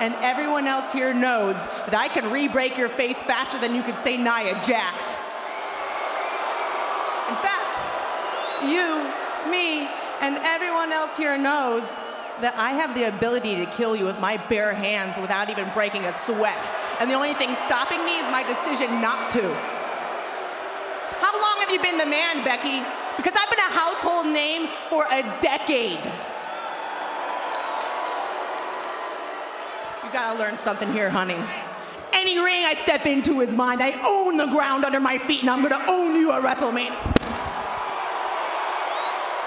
and everyone else here knows that I can re break your face faster than you could say Nia Jax. In fact, you, me, and everyone else here knows that I have the ability to kill you with my bare hands without even breaking a sweat. And the only thing stopping me is my decision not to. How long have you been the man, Becky? Because I've been a household name for a decade. Gotta learn something here, honey. Any ring I step into is mine. I own the ground under my feet, and I'm gonna own you at WrestleMania.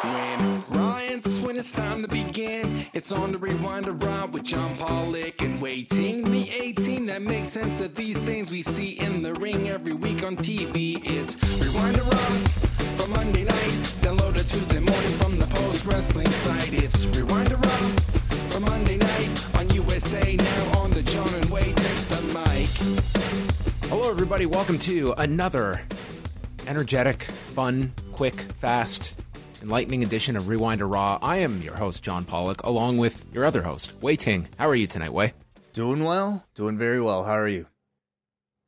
When Ryan's when it's time to begin, it's on the rewind around with John Pollock and waiting the 18 that makes sense of these things we see in the ring every week on TV. It's rewind around for Monday night, download it Tuesday morning from the post wrestling site. It's rewind around for Monday night on USA now on the John and Wade take the mic. Hello, everybody. Welcome to another energetic, fun, quick, fast, enlightening edition of Rewind to Raw. I am your host, John Pollock, along with your other host, Wai Ting. How are you tonight, Wai? Doing well? Doing very well. How are you?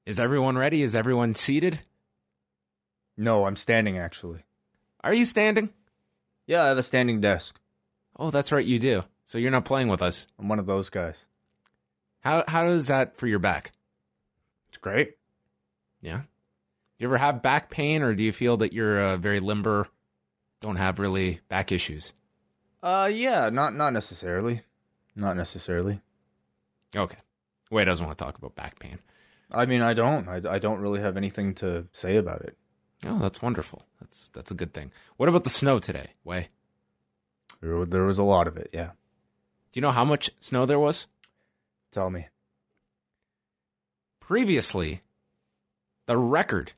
Is everyone ready? Is everyone seated? No, I'm standing actually. Are you standing? Yeah, I have a standing desk. Oh, that's right, you do. So you're not playing with us. I'm one of those guys. How how is that for your back? It's great. Yeah. You ever have back pain, or do you feel that you're uh, very limber, don't have really back issues? Uh, yeah, not not necessarily, not necessarily. Okay. Wai doesn't want to talk about back pain. I mean, I don't. I, I don't really have anything to say about it. Oh, that's wonderful. That's that's a good thing. What about the snow today, Wai? There, there was a lot of it. Yeah. Do you know how much snow there was? Tell me. Previously, the record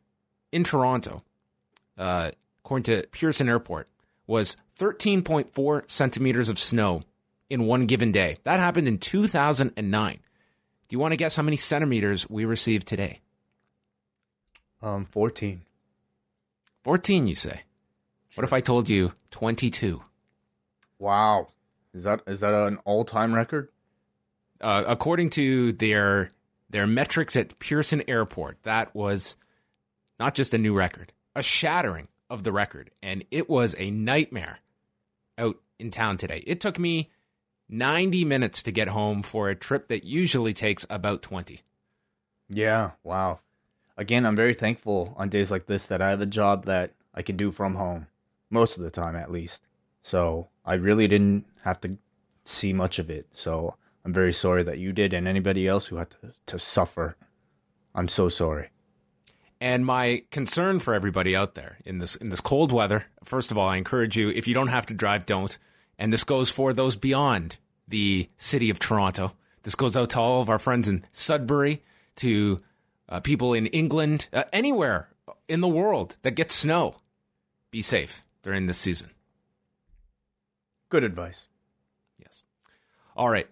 in Toronto, uh, according to Pearson Airport, was 13.4 centimeters of snow in one given day. That happened in 2009. Do you want to guess how many centimeters we received today? Um, fourteen. 14, you say. What if I told you 22? Wow. Is that is that an all time record? Uh, according to their their metrics at Pearson Airport, that was not just a new record, a shattering of the record, and it was a nightmare out in town today. It took me 90 minutes to get home for a trip that usually takes about 20. Yeah. Wow. Again, I'm very thankful on days like this that I have a job that I can do from home most of the time, at least. So I really didn't have to see much of it. So I'm very sorry that you did, and anybody else who had to, to suffer. I'm so sorry. And my concern for everybody out there in this in this cold weather, first of all, I encourage you if you don't have to drive, don't. And this goes for those beyond the city of Toronto. This goes out to all of our friends in Sudbury, to uh, people in England, uh, anywhere in the world that gets snow. Be safe during this season. Good advice. Yes. All right.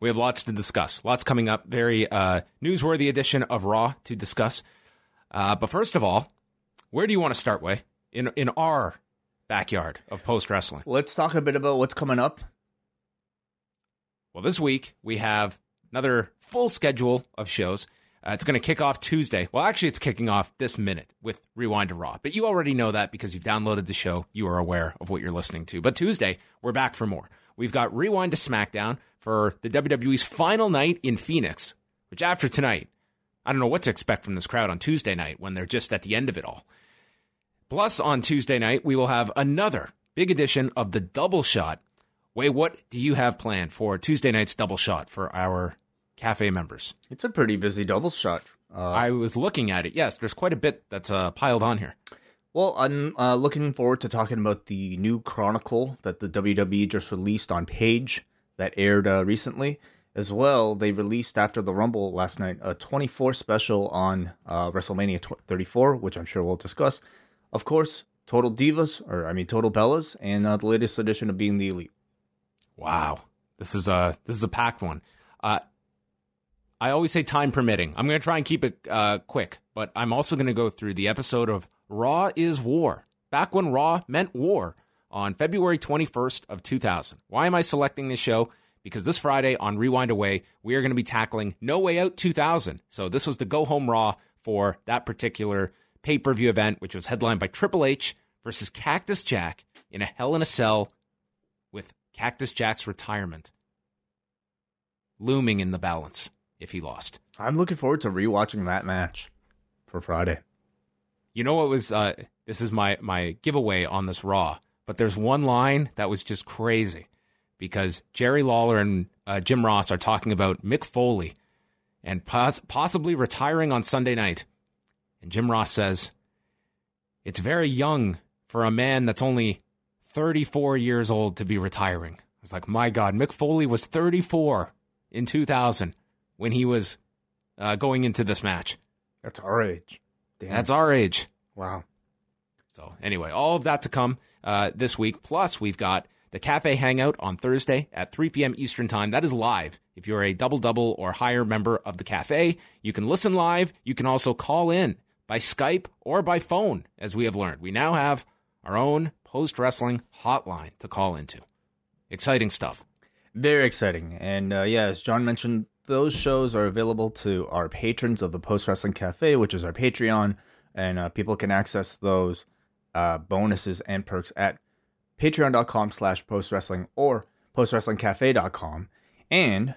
We have lots to discuss. Lots coming up. Very uh, newsworthy edition of Raw to discuss. Uh, but first of all, where do you want to start, Wai? In in our backyard of post wrestling. Let's talk a bit about what's coming up. Well, this week we have another full schedule of shows. Uh, it's going to kick off Tuesday. Well, actually, it's kicking off this minute with Rewind to Raw. But you already know that because you've downloaded the show. You are aware of what you're listening to. But Tuesday, we're back for more. We've got Rewind to SmackDown for the WWE's final night in Phoenix, which after tonight, I don't know what to expect from this crowd on Tuesday night when they're just at the end of it all. Plus, on Tuesday night, we will have another big edition of the double shot. Wait, what do you have planned for Tuesday night's double shot for our cafe members? It's a pretty busy double shot. Uh, I was looking at it. Yes, there's quite a bit that's uh, piled on here. well, I'm uh, looking forward to talking about the new Chronicle that the WWE just released on Page that aired uh, recently. As well, they released after the Rumble last night a 24 special on uh, WrestleMania 34, which I'm sure we'll discuss. Of course, Total Divas, or I mean Total Bellas, and uh, the latest edition of Being the Elite. Wow, this is a this is a packed one. Uh, I always say time permitting. I'm going to try and keep it uh, quick, but I'm also going to go through the episode of Raw is War, back when Raw meant war, on February 21st of 2000. Why am I selecting this show? Because this Friday on Rewind Away, we are going to be tackling No Way Out 2000. So this was the go home Raw for that particular pay per view event, which was headlined by Triple H versus Cactus Jack in a Hell in a Cell with Cactus Jack's retirement looming in the balance if he lost. I'm looking forward to rewatching that match for Friday. You know what was uh this is my my giveaway on this raw, but there's one line that was just crazy because Jerry Lawler and uh, Jim Ross are talking about Mick Foley and pos- possibly retiring on Sunday night. And Jim Ross says, "It's very young for a man that's only 34 years old to be retiring." I was like, "My god, Mick Foley was 34 in 2000 when he was uh, going into this match. That's our age. Damn. That's our age." wow. So anyway, all of that to come uh, this week. Plus, we've got the Cafe Hangout on Thursday at 3 p.m. Eastern Time. That is live. If you're a double double or higher member of the Cafe, you can listen live. You can also call in by Skype or by phone, as we have learned. We now have our own post wrestling hotline to call into. Exciting stuff. Very exciting. And uh, yeah, as John mentioned, those shows are available to our patrons of the Post Wrestling Cafe, which is our Patreon. And uh, people can access those uh, bonuses and perks at patreon.com slash postwrestling or postwrestlingcafe.com. And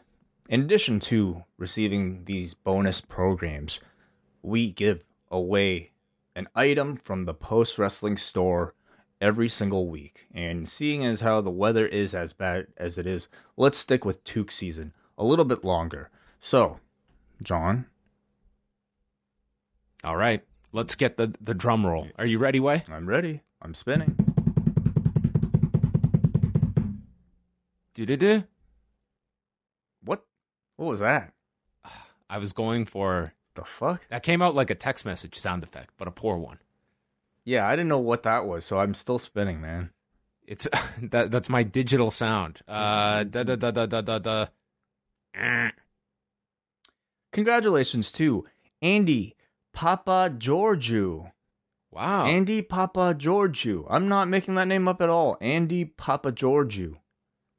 in addition to receiving these bonus programs, we give away an item from the Post Wrestling store every single week. And seeing as how the weather is as bad as it is, let's stick with Toque season a little bit longer. So, John, All right, let's get the, the drum roll. Are you ready, Wai? I'm ready. I'm spinning. Do-do-do. What? What was that? I was going for The fuck? that came out like a text message sound effect, but a poor one. Yeah, I didn't know what that was, so I'm still spinning, man. It's that that's my digital sound. Uh da da da da da da da. Congratulations to Andy Papa Georgiou. Wow. Andy Papa Georgiou. I'm not making that name up at all. Andy Papa Georgiou.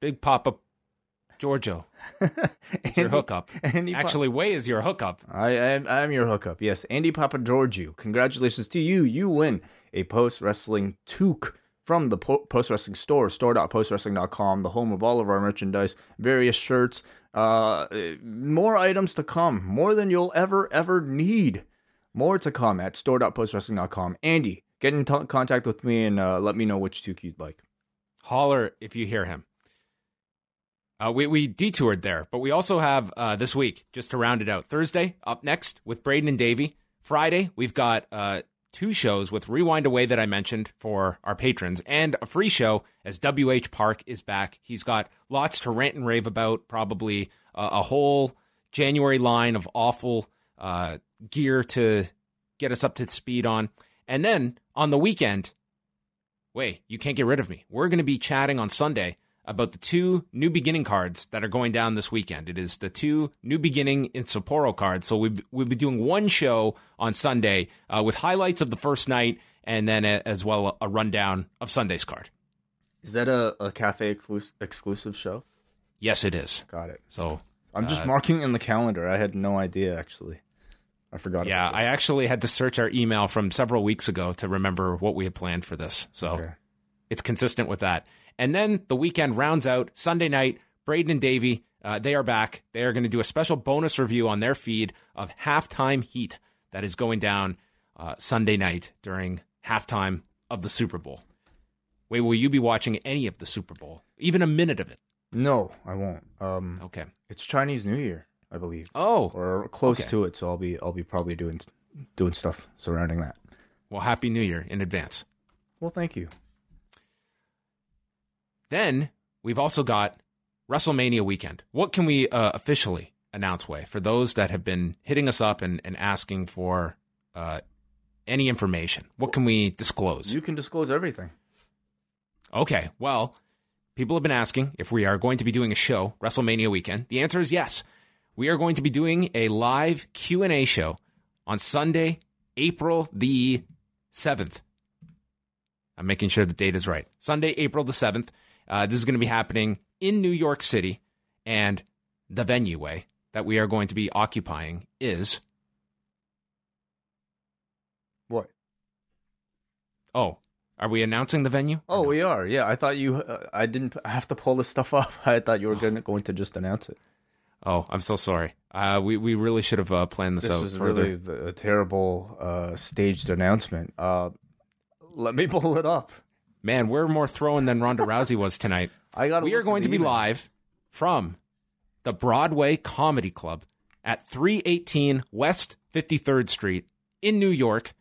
Big Papa Giorgio. It's your hookup. Andy Pa- Actually, Wai is your hookup. I am I'm your hookup. Yes, Andy Papa Georgiou. Congratulations to you. You win a post wrestling toque from the po- post wrestling store, store.postwrestling.com, the home of all of our merchandise, various shirts, uh, more items to come, more than you'll ever ever need. More to come at store.postwrestling.com. Andy, get in t- contact with me and uh, let me know which toque you'd like. Holler if you hear him. Uh, we, we detoured there, but we also have uh, this week, just to round it out, Thursday up next with Braden and Davey. Friday, we've got uh, two shows with Rewind Away that I mentioned for our patrons, and a free show as WH Park is back. He's got lots to rant and rave about, probably uh, a whole January line of awful uh, gear to get us up to speed on. And then on the weekend, wait, you can't get rid of me. We're going to be chatting on Sunday about the two new beginning cards that are going down this weekend. It is the two new beginning in Sapporo cards. So we, we'll be doing one show on Sunday uh, with highlights of the first night and then a, as well a rundown of Sunday's card. Is that a, a cafe exclus- exclusive show? Yes, it is. Got it. So I'm just marking in the calendar. I had no idea actually. I forgot. yeah, I actually had to search our email from several weeks ago to remember what we had planned for this. So Okay. it's consistent with that. And then the weekend rounds out Sunday night. Braden and Davey, uh, they are back. They are going to do a special bonus review on their feed of halftime heat that is going down uh, Sunday night during halftime of the Super Bowl. Wait, will you be watching any of the Super Bowl? Even a minute of it? No, I won't. Um, Okay. it's Chinese New Year, I believe, Oh, or close Okay. to it. So I'll be I'll be probably doing doing stuff surrounding that. well, Happy New Year in advance. Well, thank you. Then we've also got WrestleMania weekend. What can we uh, officially announce, Wai, for those that have been hitting us up and, and asking for uh, any information? What can we disclose? You can disclose everything. Okay, well, people have been asking if we are going to be doing a show WrestleMania weekend. The answer is yes. We are going to be doing a live Q&A show on Sunday, April the 7th. I'm making sure the date is right. Sunday, April the 7th. Uh, this is going to be happening in New York City, and the venue way that we are going to be occupying is What? oh, are we announcing the venue? Oh, we are. Yeah, I thought you. Uh, I didn't have to pull this stuff up. I thought you were going going to just announce it. Oh, I'm so sorry. Uh, we we really should have uh, planned this, This out This is further. really the, a terrible uh, staged announcement. Uh, let me pull it up. Man, we're more throwing than Ronda Rousey was tonight. I got. We are going to be live from the Broadway Comedy Club at 318 West 53rd Street in New York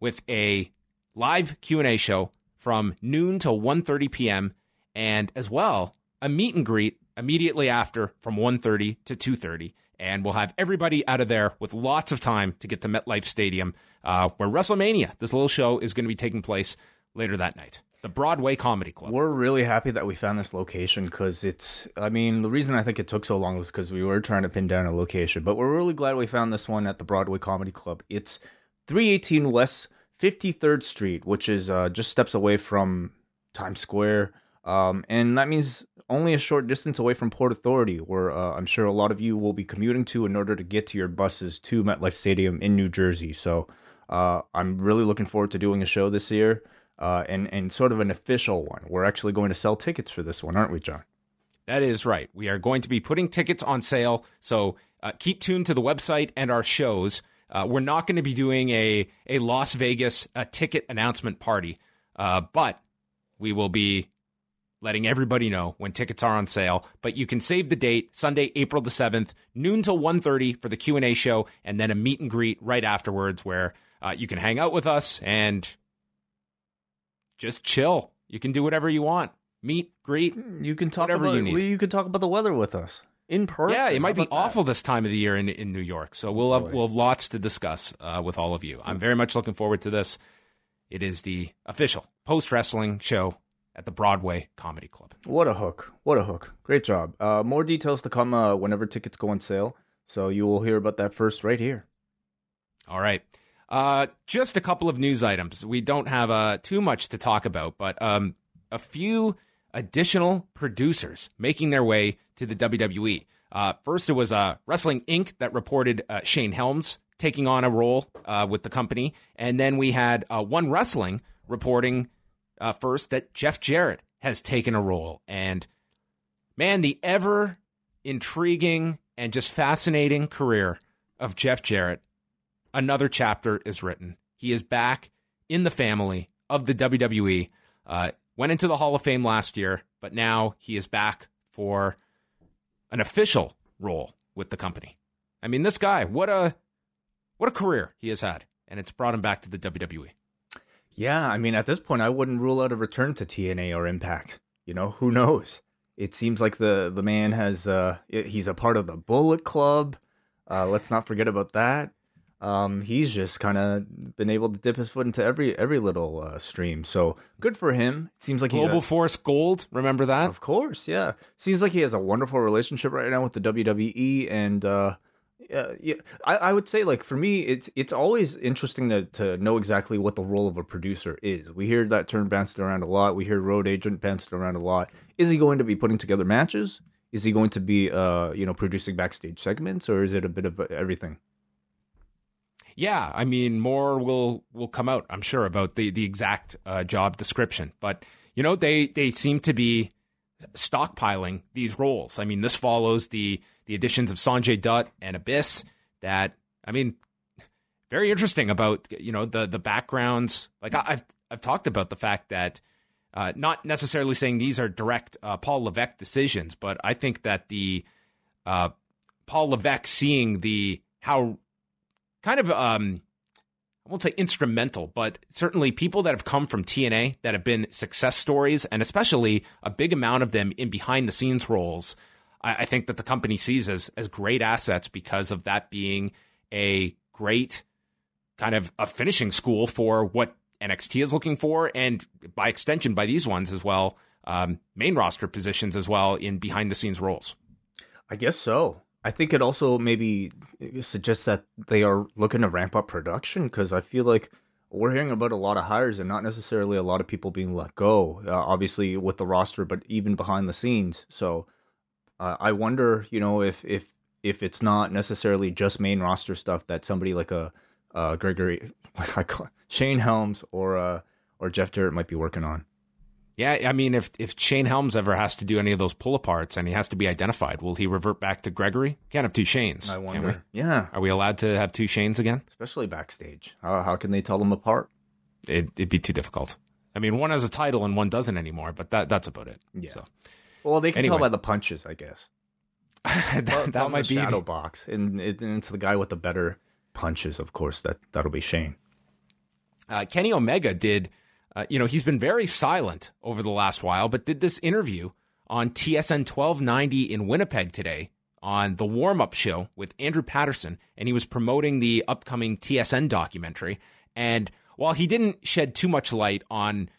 with a live Q&A show from noon till 1:30 p.m. and as well a meet and greet immediately after from 1:30 to 2:30 and we'll have everybody out of there with lots of time to get to MetLife Stadium uh, where WrestleMania this little show is going to be taking place later that night. The Broadway Comedy Club. We're really happy that we found this location because it's. I mean, the reason I think it took so long was because we were trying to pin down a location, but we're really glad we found this one at the Broadway Comedy Club. It's 318 West 53rd Street, which is uh, just steps away from Times Square, um, and that means only a short distance away from Port Authority, where uh, I'm sure a lot of you will be commuting to in order to get to your buses to MetLife Stadium in New Jersey. So uh, I'm really looking forward to doing a show this year uh, and and sort of an official one. We're actually going to sell tickets for this one, aren't we, John? That is right. We are going to be putting tickets on sale, so uh, keep tuned to the website and our shows. Uh, we're not going to be doing a a Las Vegas uh, ticket announcement party, uh, but we will be letting everybody know when tickets are on sale. But you can save the date Sunday, April the seventh, noon till 1.30 for the Q and A show, and then a meet and greet right afterwards, where uh, you can hang out with us and just chill. You can do whatever you want. Meet, greet, You can talk Whatever about you need. you can talk about the weather with us in person. Yeah, it might be about that? awful this time of the year in in New York. So we'll have, we'll have lots to discuss uh, with all of you. I'm very much looking forward to this. It is the official post wrestling show at the Broadway Comedy Club. What a hook! What a hook! Great job. Uh, more details to come uh, whenever tickets go on sale. So you will hear about that first right here. All right. Uh, just a couple of news items. We don't have uh, too much to talk about, but um, a few additional producers making their way to the WWE. Uh, first, it was uh, Wrestling Inc. that reported uh, Shane Helms taking on a role uh, with the company. And then we had One Wrestling reporting first that Jeff Jarrett has taken a role. And man, the ever intriguing and just fascinating career of Jeff Jarrett another chapter is written. He is back in the family of the WWE. Uh, went into the Hall of Fame last year, but now he is back for an official role with the company. I mean, this guy, what a what a career he has had, and it's brought him back to the. WWE. Yeah, I mean, at this point, I wouldn't rule out a return to TNA or Impact. You know, who knows? It seems like the the man has uh he's a part of the Bullet Club. Uh, let's not forget about that. Um, he's just kind of been able to dip his foot into every every little uh, stream. So good for him. It seems like he Global Force Gold, remember that? Of course, yeah. Seems like he has a wonderful relationship right now with the WWE, and uh, yeah, yeah. I, I would say like for me, it's it's always interesting to to know exactly what the role of a producer is. We hear that term bounced around a lot. We hear road agent bounced around a lot. Is he going to be putting together matches? Is he going to be uh you know producing backstage segments, or is it a bit of everything? Yeah, I mean, more will will come out, I'm sure, about the the exact uh, job description. But you know, they they seem to be stockpiling these roles. I mean, this follows the the additions of Sanjay Dutt and Abyss. That I mean, very interesting about you know the the backgrounds. Like I, have I've talked about the fact that uh, not necessarily saying these are direct uh, Paul Levesque decisions, but I think that the uh, Paul Levesque seeing the how kind of um, I won't say instrumental, but certainly people that have come from TNA that have been success stories, and especially a big amount of them in behind the scenes roles. I, I think that the company sees as as great assets because of that being a great kind of a finishing school for what NXT is looking for, and by extension, by these ones as well, um, main roster positions as well in behind the scenes roles. I guess so. I think it also maybe suggests that they are looking to ramp up production because I feel like we're hearing about a lot of hires and not necessarily a lot of people being let go. Uh, obviously with the roster, but even behind the scenes. So uh, I wonder, you know, if if if it's not necessarily just main roster stuff that somebody like a Gregory, Shane Helms or uh, or Jeff Jarrett might be working on. Yeah, I mean, if if Shane Helms ever has to do any of those pull aparts and he has to be identified, will he revert back to Gregory? Can't have two Shanes. I wonder. Yeah, are we allowed to have two Shanes again? Especially backstage. How how can they tell them apart? It, would be too difficult. I mean, one has a title and one doesn't anymore, but that that's about it. Yeah. So, well, they can anyway. tell by the punches, I guess. that, that might be shadow box, and, it, and it's the guy with the better punches. Of course, that that'll be Shane. Uh, Kenny Omega did uh, you know, he's been very silent over the last while, but did this interview on TSN 1290 in Winnipeg today on the warm up show with Andrew Patterson, and he was promoting the upcoming TSN documentary. And while he didn't shed too much light on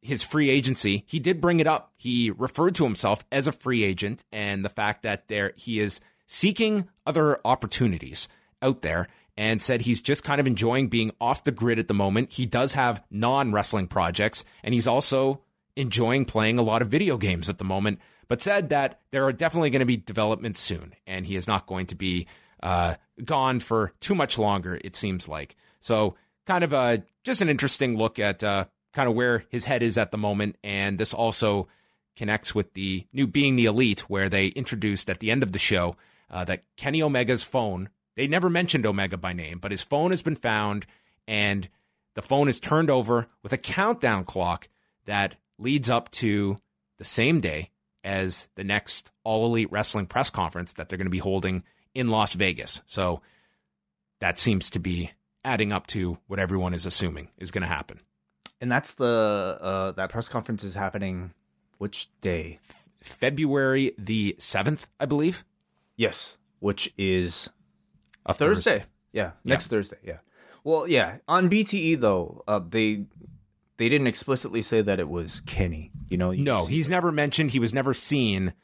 his free agency, he did bring it up. He referred to himself as a free agent and the fact that there he is seeking other opportunities out there and said he's just kind of enjoying being off the grid at the moment. He does have non wrestling projects, and he's also enjoying playing a lot of video games at the moment, but said that there are definitely going to be developments soon, and he is not going to be uh, gone for too much longer, it seems like. So, kind of a, just an interesting look at uh, kind of where his head is at the moment, and this also connects with the new Being the Elite, where they introduced at the end of the show uh, that Kenny Omega's phone they never mentioned Omega by name, but his phone has been found, and the phone is turned over with a countdown clock that leads up to the same day as the next All Elite Wrestling press conference that they're going to be holding in Las Vegas. So that seems to be adding up to what everyone is assuming is going to happen. And that's the uh, that press conference is happening which day? February the 7th, I believe. Yes, which is a Thursday. Thursday. Yeah, next yeah. Thursday. Yeah. Well, yeah. On BTE though, uh, they they didn't explicitly say that it was Kenny. You know. You no, he's never mentioned. He was never seen.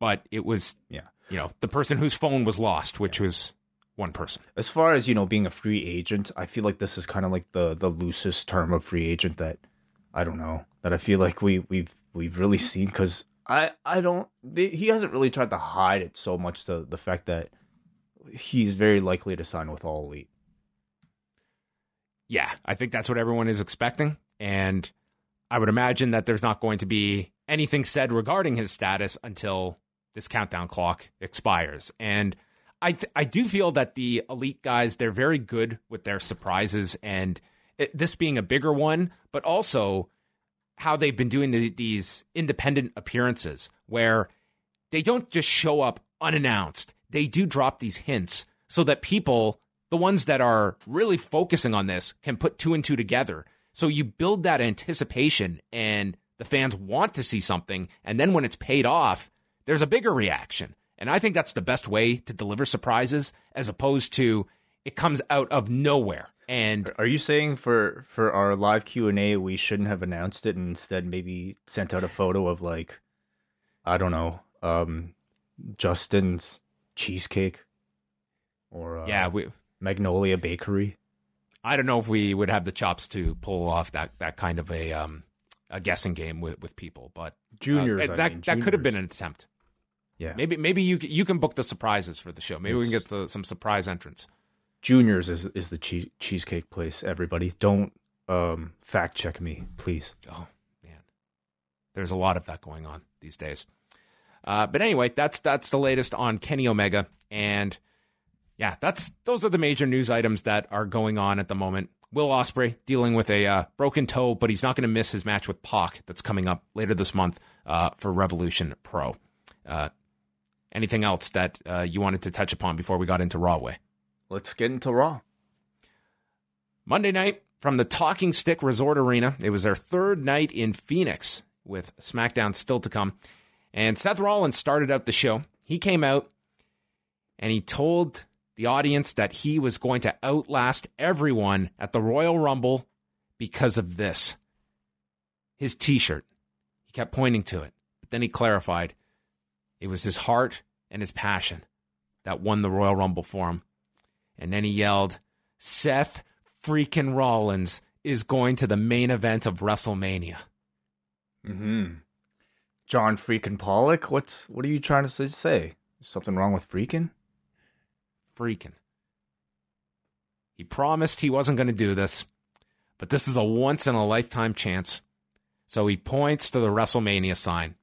But it was. Yeah. You know, the person whose phone was lost, which yeah. was one person. As far as you know, being a free agent, I feel like this is kind of like the the loosest term of free agent that I don't know that I feel like we we've we've really seen because I I don't they, he hasn't really tried to hide it so much the the fact that he's very likely to sign with All Elite. Yeah, I think that's what everyone is expecting. And I would imagine that there's not going to be anything said regarding his status until this countdown clock expires. And I th- I do feel that the elite guys they're very good with their surprises and it, this being a bigger one, but also how they've been doing the, these independent appearances where they don't just show up unannounced they do drop these hints so that people, the ones that are really focusing on this, can put two and two together. So you build that anticipation and the fans want to see something. And then when it's paid off, there's a bigger reaction. And I think that's the best way to deliver surprises as opposed to it comes out of nowhere. And are you saying for for our live Q and A we shouldn't have announced it and instead maybe sent out a photo of like I don't know um Junior's cheesecake or uh, yeah, we, Magnolia Bakery. I don't know if we would have the chops to pull off that that kind of a um, a guessing game with, with people, but juniors uh, that mean, that could have been an attempt. Yeah, maybe maybe you you can book the surprises for the show. Maybe it's, we can get the, some surprise entrance. Juniors is is the cheese, cheesecake place. Everybody, don't um, fact check me, please. Oh man, there's a lot of that going on these days. Uh, but anyway, that's that's the latest on Kenny Omega, and yeah, that's those are the major news items that are going on at the moment. Will Ospreay dealing with a uh, broken toe, but he's not going to miss his match with Pac that's coming up later this month uh, for Revolution Pro. Uh, anything else that uh, you wanted to touch upon before we got into Rawway? Let's get into Raw. Monday night from the Talking Stick Resort Arena. It was their third night in Phoenix with SmackDown still to come. And Seth Rollins started out the show. He came out and he told the audience that he was going to outlast everyone at the Royal Rumble because of this his t shirt. He kept pointing to it, but then he clarified it was his heart and his passion that won the Royal Rumble for him. And then he yelled, Seth freaking Rollins is going to the main event of WrestleMania. Hmm. John freaking Pollock. What's what are you trying to say? Something wrong with freaking? Freaking. He promised he wasn't going to do this, but this is a once in a lifetime chance. So he points to the WrestleMania sign.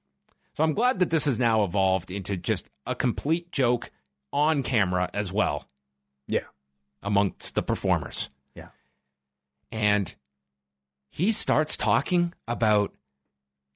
So I'm glad that this has now evolved into just a complete joke on camera as well. Yeah. Amongst the performers. Yeah. And he starts talking about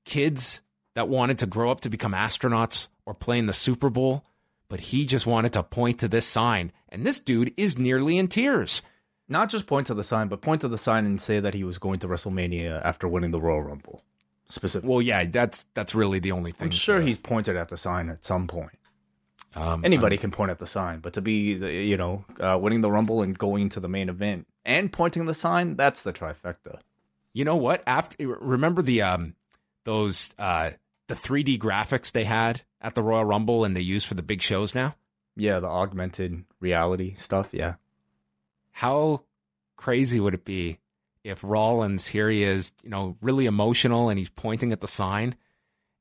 kids that wanted to grow up to become astronauts or play in the Super Bowl, but he just wanted to point to this sign. And this dude is nearly in tears. Not just point to the sign, but point to the sign and say that he was going to WrestleMania after winning the Royal Rumble. Specifically. Well, yeah, that's that's really the only thing. I'm sure to- he's pointed at the sign at some point. um, Anybody can point at the sign, but to be, you know, uh, winning the Rumble and going to the main event and pointing the sign, that's the trifecta. You know what? After remember the um those uh the 3D graphics they had at the Royal Rumble and they use for the big shows now? Yeah, the augmented reality stuff. Yeah. How crazy would it be if Rollins here he is, you know, really emotional and he's pointing at the sign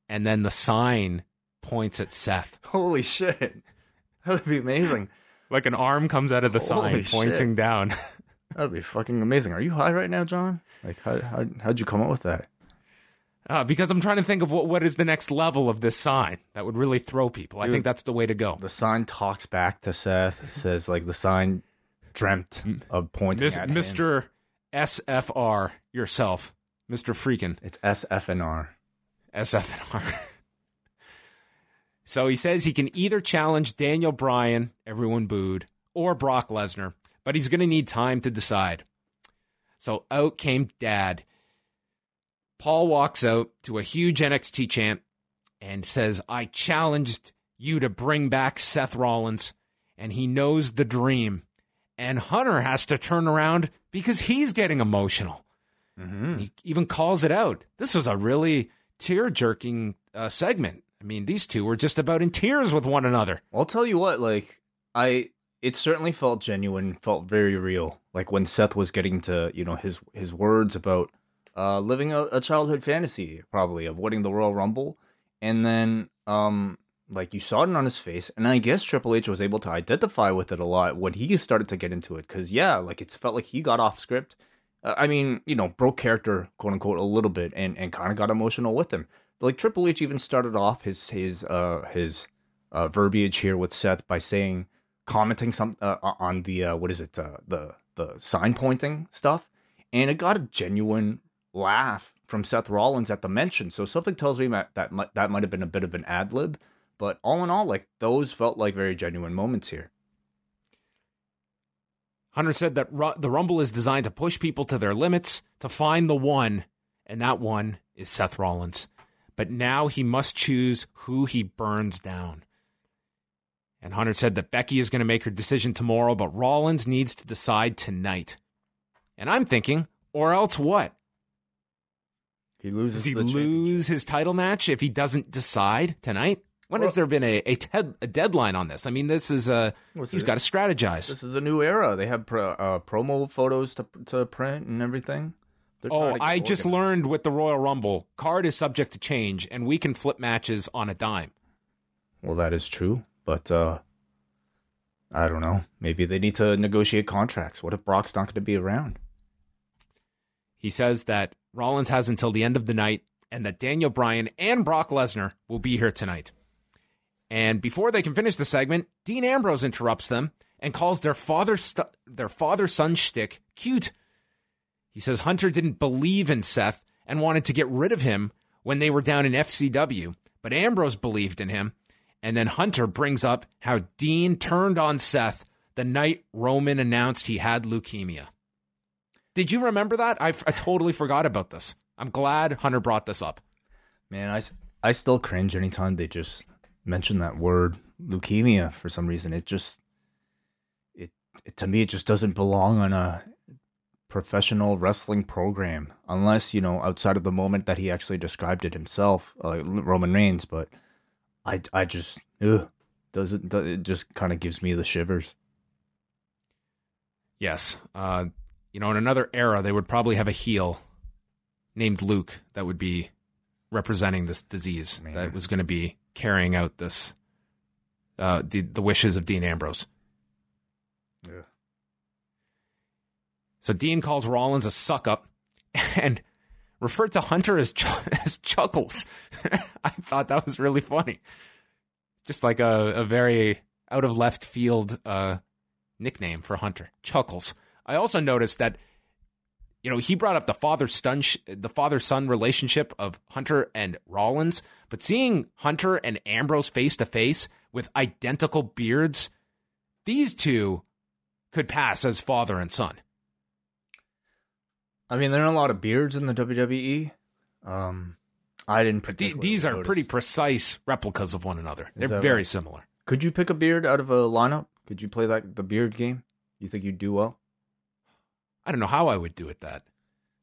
and then the sign points at Seth. Holy shit. That would be amazing. Like an arm comes out of the sign Holy pointing shit. down. That would be fucking amazing. Are you high right now, John? Like, how, how, how'd you come up with that? Uh, because I'm trying to think of what, what is the next level of this sign that would really throw people. I think that's the way to go. The sign talks back to Seth. It says, like, the sign dreamt of pointing Mis- at him. Mr. SFR yourself, Mr. Freakin' It's SFNR. SFR. so he says he can either challenge Daniel Bryan, everyone booed, or Brock Lesnar, but he's going to need time to decide. So out came Dad. Paul walks out to a huge NXT chant and says, I challenged you to bring back Seth Rollins, and he knows the dream. And Hunter has to turn around because he's getting emotional. And He even calls it out. This was a really tear jerking uh, segment. I mean, these two were just about in tears with one another. I'll tell you what, like, I it certainly felt genuine, felt very real. Like when Seth was getting to, you know, his his words about uh living a, a childhood fantasy, probably, of winning the Royal Rumble. And then um like you saw it on his face, and I guess Triple H was able to identify with it a lot when he started to get into it. Cause yeah, like it's felt like he got off script. Uh, I mean, you know, broke character, quote unquote, a little bit, and and kind of got emotional with him. Like Triple H even started off his his uh his uh, verbiage here with Seth by saying, commenting some uh, on the uh, what is it uh, the the sign pointing stuff, and it got a genuine laugh from Seth Rollins at the mention. So something tells me that that might, that might have been a bit of an ad lib, but all in all, like those felt like very genuine moments here. Hunter said that Ru- the Rumble is designed to push people to their limits, to find the one, and that one is Seth Rollins. But now he must choose who he burns down. And Hunter said that Becky is going to make her decision tomorrow, but Rollins needs to decide tonight. And I'm thinking, or else what? He loses Does he lose his title match if he doesn't decide tonight? When has there been a, a, ted- a deadline on this? I mean, this is uh, What's he's it? got to strategize. This is a new era. They have pro, uh, promo photos to to print and everything. They're Oh, I just learned with the Royal Rumble, card is subject to change, and we can flip matches on a dime. Well, that is true, but uh I don't know. Maybe they need to negotiate contracts. What if Brock's not going to be around? He says that Rollins has until the end of the night, and that Daniel Bryan and Brock Lesnar will be here tonight. And before they can finish the segment, Dean Ambrose interrupts them and calls their father st- their father son shtick cute. He says Hunter didn't believe in Seth and wanted to get rid of him when they were down in FCW, but Ambrose believed in him. And then Hunter brings up how Dean turned on Seth the night Roman announced he had leukemia. Did you remember that? I, I totally forgot about this. I'm glad Hunter brought this up. Man, I, I still cringe anytime they just mention that word leukemia for some reason. It just it, it to me it just doesn't belong on a professional wrestling program unless you know outside of the moment that he actually described it himself, uh, Roman Reigns. But I I just ugh, doesn't it just kind of gives me the shivers. Yes, uh, you know, in another era, they would probably have a heel named Luke that would be representing this disease Man. that was going to be carrying out this uh, the the wishes of Dean Ambrose. Yeah. So Dean calls Rollins a suck up and referred to Hunter as ch- as Chuckles. I thought that was really funny. Just like a, a very out of left field uh, nickname for Hunter, Chuckles. I also noticed that you know, he brought up the father son the father son relationship of Hunter and Rollins, but seeing Hunter and Ambrose face to face with identical beards, these two could pass as father and son. I mean, there are a lot of beards in the WWE. Um, I didn't. But these are pretty precise replicas of one another. They're very right? similar. Could you pick a beard out of a lineup? Could you play that the beard game? You think you'd do well? I don't know how I would do it that.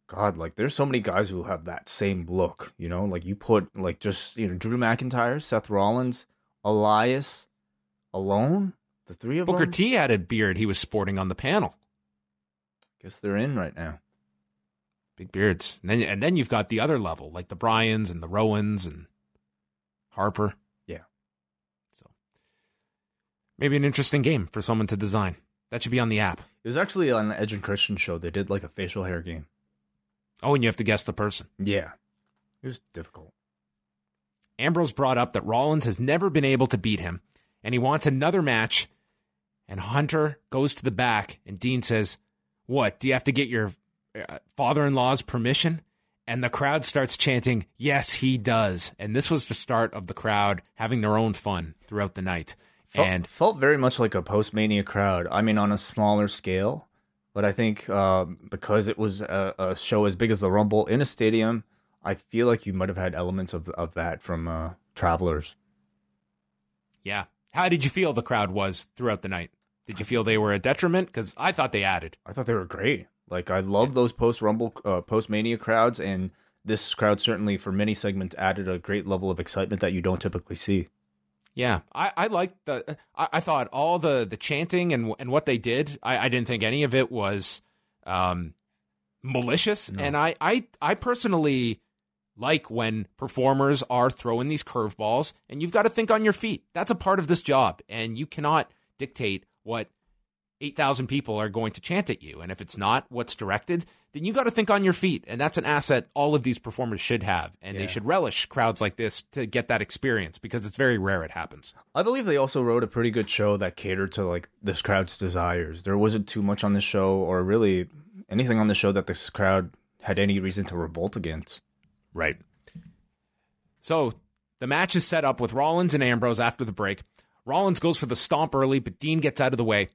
God, like there's so many guys who have that same look, you know, like you put like just you know Drew McIntyre, Seth Rollins, Elias, alone, the three of Booker them. Booker T had a beard he was sporting on the panel. Guess they're in right now. Big beards, and then and then you've got the other level, like the Bryans and the Rowans and Harper. Yeah. So maybe an interesting game for someone to design. That should be on the app. It was actually on the Edge and Christian show. They did like a facial hair game. Oh, and you have to guess the person. Yeah. It was difficult. Ambrose brought up that Rollins has never been able to beat him, and he wants another match. And Hunter goes to the back, and Dean says, What? Do you have to get your uh, father in law's permission? And the crowd starts chanting, Yes, he does. And this was the start of the crowd having their own fun throughout the night. Felt, and felt very much like a post mania crowd. I mean, on a smaller scale, but I think uh, because it was a, a, show as big as the Rumble in a stadium, I feel like you might have had elements of of that from uh, travelers. Yeah. How did you feel the crowd was throughout the night? Did you feel they were a detriment? Because I thought they added. I thought they were great. Like I love those post Rumble, uh, post Mania crowds, and this crowd certainly for many segments added a great level of excitement that you don't typically see. Yeah, I, I liked the. I, I, thought all the the chanting and and what they did. I, I didn't think any of it was um, malicious, no. and I, I I personally like when performers are throwing these curveballs, and you've got to think on your feet. That's a part of this job, and you cannot dictate what 8,000 people are going to chant at you. And if it's not what's directed, then you got to think on your feet. And that's an asset all of these performers should have. And yeah. they should relish crowds like this to get that experience because it's very rare it happens. I believe they also wrote a pretty good show that catered to like this crowd's desires. There wasn't too much on the show or really anything on the show that this crowd had any reason to revolt against. Right. So the match is set up with Rollins and Ambrose after the break. Rollins goes for the stomp early, but Dean gets out of the way.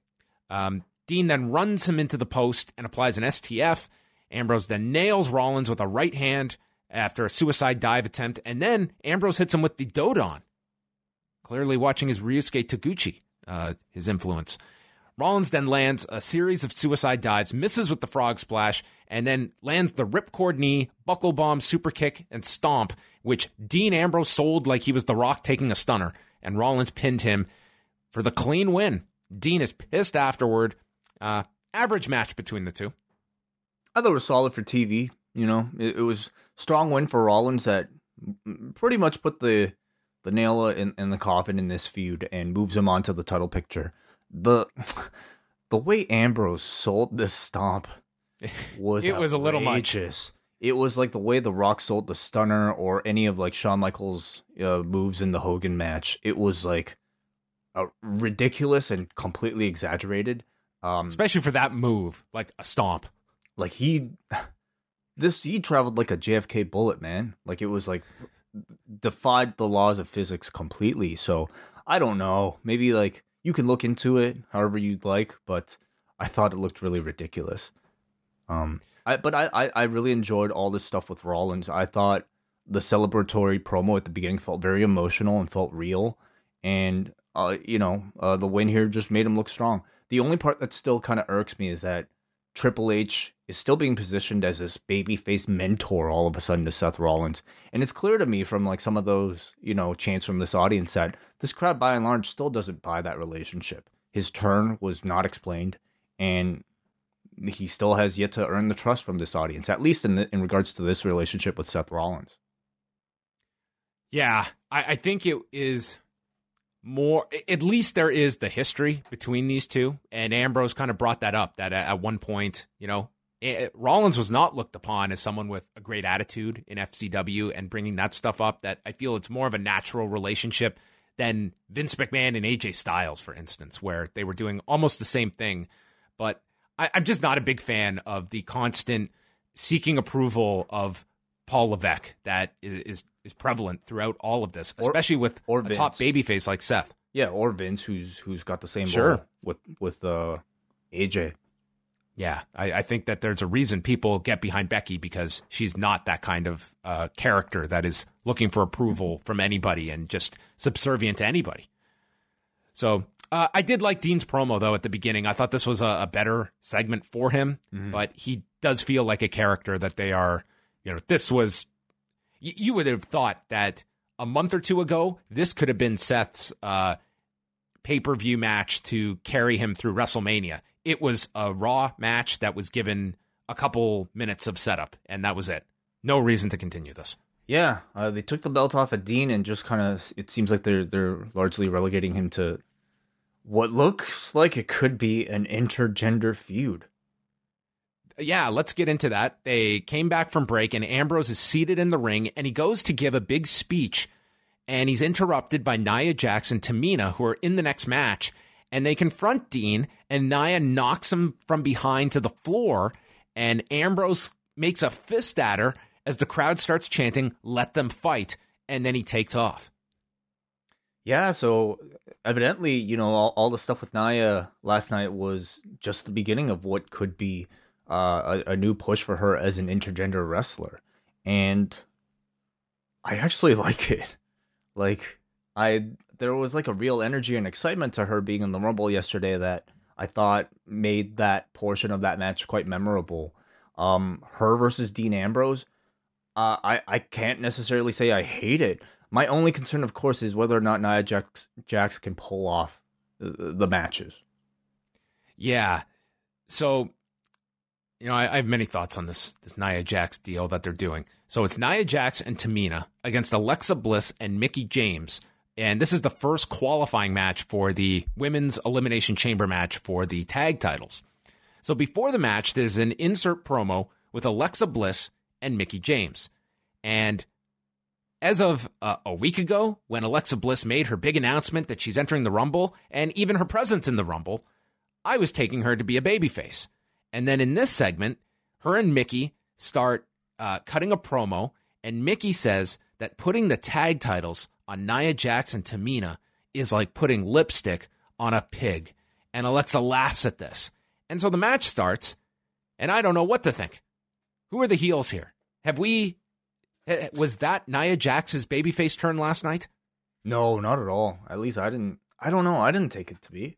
Um, Dean then runs him into the post and applies an STF. Ambrose then nails Rollins with a right hand after a suicide dive attempt, and then Ambrose hits him with the Dodon. Clearly watching his Ryusuke Taguchi, uh, his influence. Rollins then lands a series of suicide dives, misses with the frog splash, and then lands the ripcord knee, buckle bomb, super kick, and stomp, which Dean Ambrose sold like he was The Rock taking a stunner, and Rollins pinned him for the clean win. Dean is pissed afterward. Uh, average match between the two. I thought it was solid for TV. You know, it, it was strong win for Rollins that pretty much put the the nail in, in the coffin in this feud and moves him on to the title picture. The the way Ambrose sold this stomp was it was a little much. It was like the way The Rock sold the stunner or any of like Shawn Michaels uh, moves in the Hogan match. It was like uh, ridiculous and completely exaggerated. Um, especially for that move, like a stomp. Like he, this he traveled like a JFK bullet, man. Like it was like defied the laws of physics completely. So I don't know. Maybe like you can look into it however you'd like, but I thought it looked really ridiculous. Um, I but I I, I really enjoyed all this stuff with Rollins. I thought the celebratory promo at the beginning felt very emotional and felt real, and uh, you know, uh, the win here just made him look strong. The only part that still kind of irks me is that Triple H is still being positioned as this babyface mentor all of a sudden to Seth Rollins. And it's clear to me from like some of those, you know, chants from this audience that this crowd by and large still doesn't buy that relationship. His turn was not explained and he still has yet to earn the trust from this audience, at least in the, in regards to this relationship with Seth Rollins. Yeah, I, I think it is more at least there is the history between these two. And ambrose kind of brought that up that at one point you know rollins was not looked upon as someone with a great attitude in fcw and bringing that stuff up that i feel it's more of a natural relationship than vince mcmahon and aj styles for instance where they were doing almost the same thing. But I, i'm just not a big fan of the constant seeking approval of Paul Levesque that is is prevalent throughout all of this, especially with or a Vince. top babyface like Seth. Yeah, or Vince, who's who's got the same sure with with uh, AJ. Yeah, I, I, think that there's a reason people get behind Becky because she's not that kind of uh, character that is looking for approval from anybody and just subservient to anybody. So uh, I did like Dean's promo though at the beginning. I thought this was a, a better segment for him, mm-hmm. but he does feel like a character that they are you know, this was, you would have thought that a month or two ago, this could have been Seth's uh, pay per view match to carry him through WrestleMania. It was a Raw match that was given a couple minutes of setup, and that was it. No reason to continue this. Yeah, uh, they took the belt off of Dean, and just kind of it seems like they're they're largely relegating him to what looks like it could be an intergender feud yeah, let's get into that. They came back from break, and Ambrose is seated in the ring, and he goes to give a big speech, and he's interrupted by Nia Jackson, Tamina, who are in the next match, and they confront Dean, and Nia knocks him from behind to the floor, and Ambrose makes a fist at her as the crowd starts chanting, "Let them fight," and then he takes off. Yeah, so evidently, you know, all, all the stuff with Nia last night was just the beginning of what could be uh, a, a new push for her as an intergender wrestler, and I actually like it. Like I, there was like a real energy and excitement to her being in the Rumble yesterday that I thought made that portion of that match quite memorable. Um, her versus Dean Ambrose. Uh, I I can't necessarily say I hate it. My only concern, of course, is whether or not Nia Jax, Jax can pull off the, the matches. Yeah. So you know, I, I, have many thoughts on this this Nia Jax deal that they're doing. So it's Nia Jax and Tamina against Alexa Bliss and Mickie James. And this is the first qualifying match for the women's elimination chamber match for the tag titles. So before the match, there's an insert promo with Alexa Bliss and Mickie James. And as of uh, a week ago, when Alexa Bliss made her big announcement that she's entering the Rumble and even her presence in the Rumble, I was taking her to be a babyface. And then in this segment, her and Mickie start uh, cutting a promo, and Mickie says that putting the tag titles on Nia Jax and Tamina is like putting lipstick on a pig. And Alexa laughs at this. And so the match starts, and I don't know what to think. Who are the heels here? Have we. Was that Nia Jax's babyface turn last night? No, not at all. At least I didn't. I don't know. I didn't take it to be.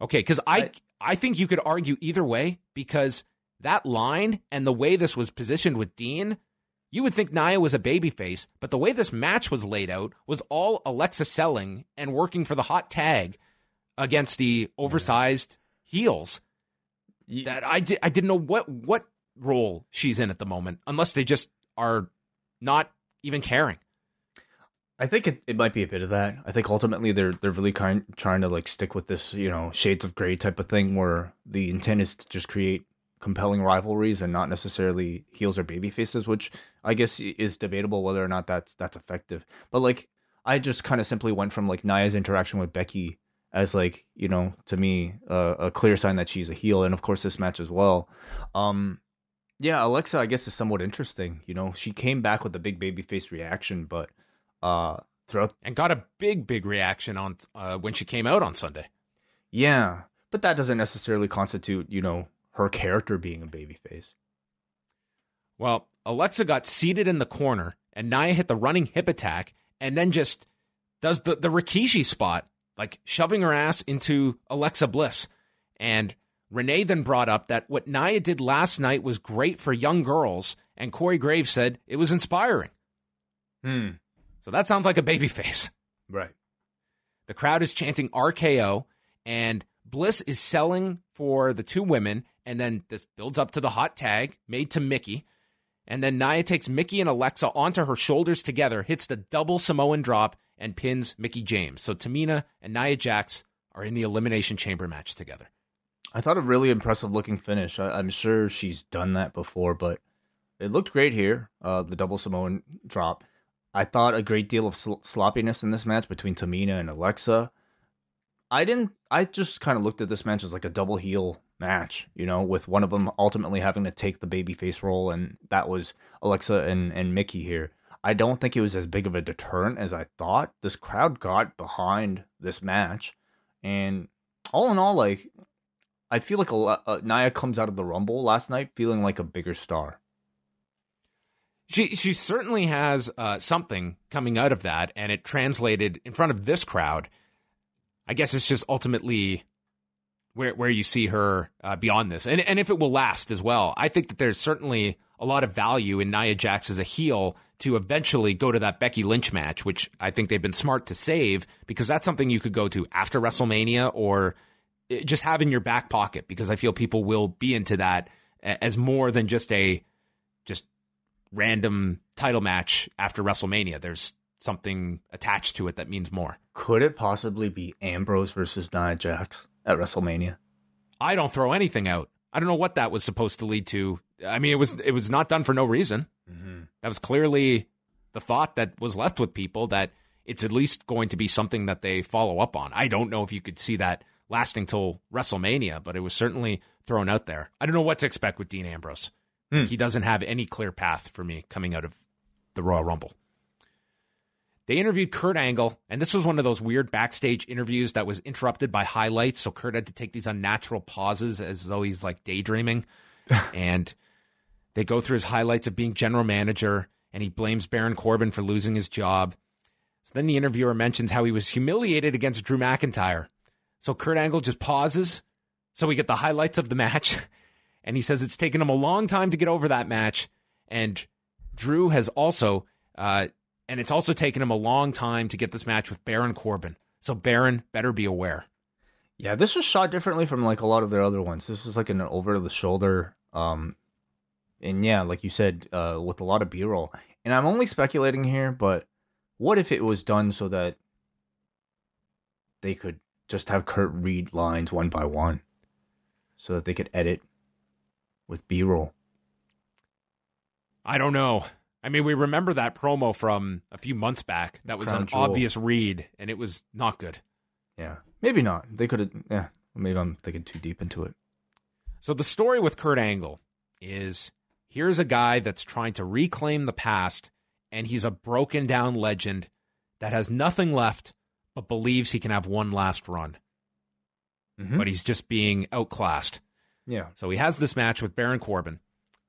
Okay, because I, I I think you could argue either way because that line and the way this was positioned with Dean, you would think Nia was a babyface, but the way this match was laid out was all Alexa selling and working for the hot tag against the oversized heels. That I di- I didn't know what what role she's in at the moment, unless they just are not even caring. I think it, it might be a bit of that. I think ultimately they're they're really kind trying to like stick with this, you know, shades of gray type of thing where the intent is to just create compelling rivalries and not necessarily heels or baby faces, which I guess is debatable whether or not that's that's effective. But like I just kind of simply went from like Nia's interaction with Becky as like you know to me uh, a clear sign that she's a heel, and of course this match as well. Um, yeah, Alexa, I guess is somewhat interesting. You know, she came back with a big baby face reaction, but uh, throughout and got a big, big reaction on uh, when she came out on Sunday. Yeah, but that doesn't necessarily constitute, you know, her character being a babyface. Well, Alexa got seated in the corner, and Nia hit the running hip attack, and then just does the the Rikishi spot, like shoving her ass into Alexa Bliss, and Renee then brought up that what Nia did last night was great for young girls, and Corey Graves said it was inspiring. Hmm. So that sounds like a baby face. Right. The crowd is chanting RKO, and Bliss is selling for the two women, and then this builds up to the hot tag made to Mickie. And then Nia takes Mickie and Alexa onto her shoulders together, hits the double Samoan drop, and pins Mickie James. So Tamina and Nia Jax are in the Elimination Chamber match together. I thought a really impressive looking finish. I, am sure she's done that before, but it looked great here. Uh, the double Samoan drop. I thought a great deal of sl- sloppiness in this match between Tamina and Alexa. I didn't. I just kind of looked at this match as like a double heel match, you know, with one of them ultimately having to take the babyface role, and that was Alexa and and Mickie here. I don't think it was as big of a deterrent as I thought. This crowd got behind this match, and all in all, like I feel like a, uh, Nia comes out of the Rumble last night feeling like a bigger star. She she certainly has uh, something coming out of that, and it translated in front of this crowd. I guess it's just ultimately where where you see her uh, beyond this, and and if it will last as well. I think that there's certainly a lot of value in Nia Jax as a heel to eventually go to that Becky Lynch match, which I think they've been smart to save because that's something you could go to after WrestleMania or eh, just have in your back pocket because I feel people will be into that as more than just a just random title match after WrestleMania. There's something attached to it that means more. Could it possibly be Ambrose versus Nia Jax at WrestleMania? I don't throw anything out. I don't know what that was supposed to lead to. I mean, it was it was not done for no reason. Mm-hmm. That was clearly the thought that was left with people that it's at least going to be something that they follow up on. I don't know if you could see that lasting till WrestleMania, but it was certainly thrown out there. I don't know what to expect with Dean Ambrose. Hmm. He doesn't have any clear path for me coming out of the Royal Rumble. They interviewed Kurt Angle, and this was one of those weird backstage interviews that was interrupted by highlights. So Kurt had to take these unnatural pauses as though he's like daydreaming. and they go through his highlights of being general manager, and he blames Baron Corbin for losing his job. So then the interviewer mentions how he was humiliated against Drew McIntyre. So Kurt Angle just pauses. So we get the highlights of the match. and he says it's taken him a long time to get over that match. And Drew has also, uh, and it's also taken him a long time to get this match with Baron Corbin. So Baron better be aware. Yeah, this was shot differently from like a lot of their other ones. This was like an over the shoulder, um, and yeah, like you said, uh, with a lot of B roll. And I'm only speculating here, but what if it was done so that they could just have Kurt read lines one by one, so that they could edit with B roll? I don't know. I mean, we remember that promo from a few months back. That was Crown an Jewel. obvious read, and it was not good. Yeah, maybe not. They could have. Yeah, maybe I'm thinking too deep into it. So the story with Kurt Angle is here's a guy that's trying to reclaim the past, and he's a broken down legend that has nothing left but believes he can have one last run. Mm-hmm. But he's just being outclassed. Yeah. So he has this match with Baron Corbin,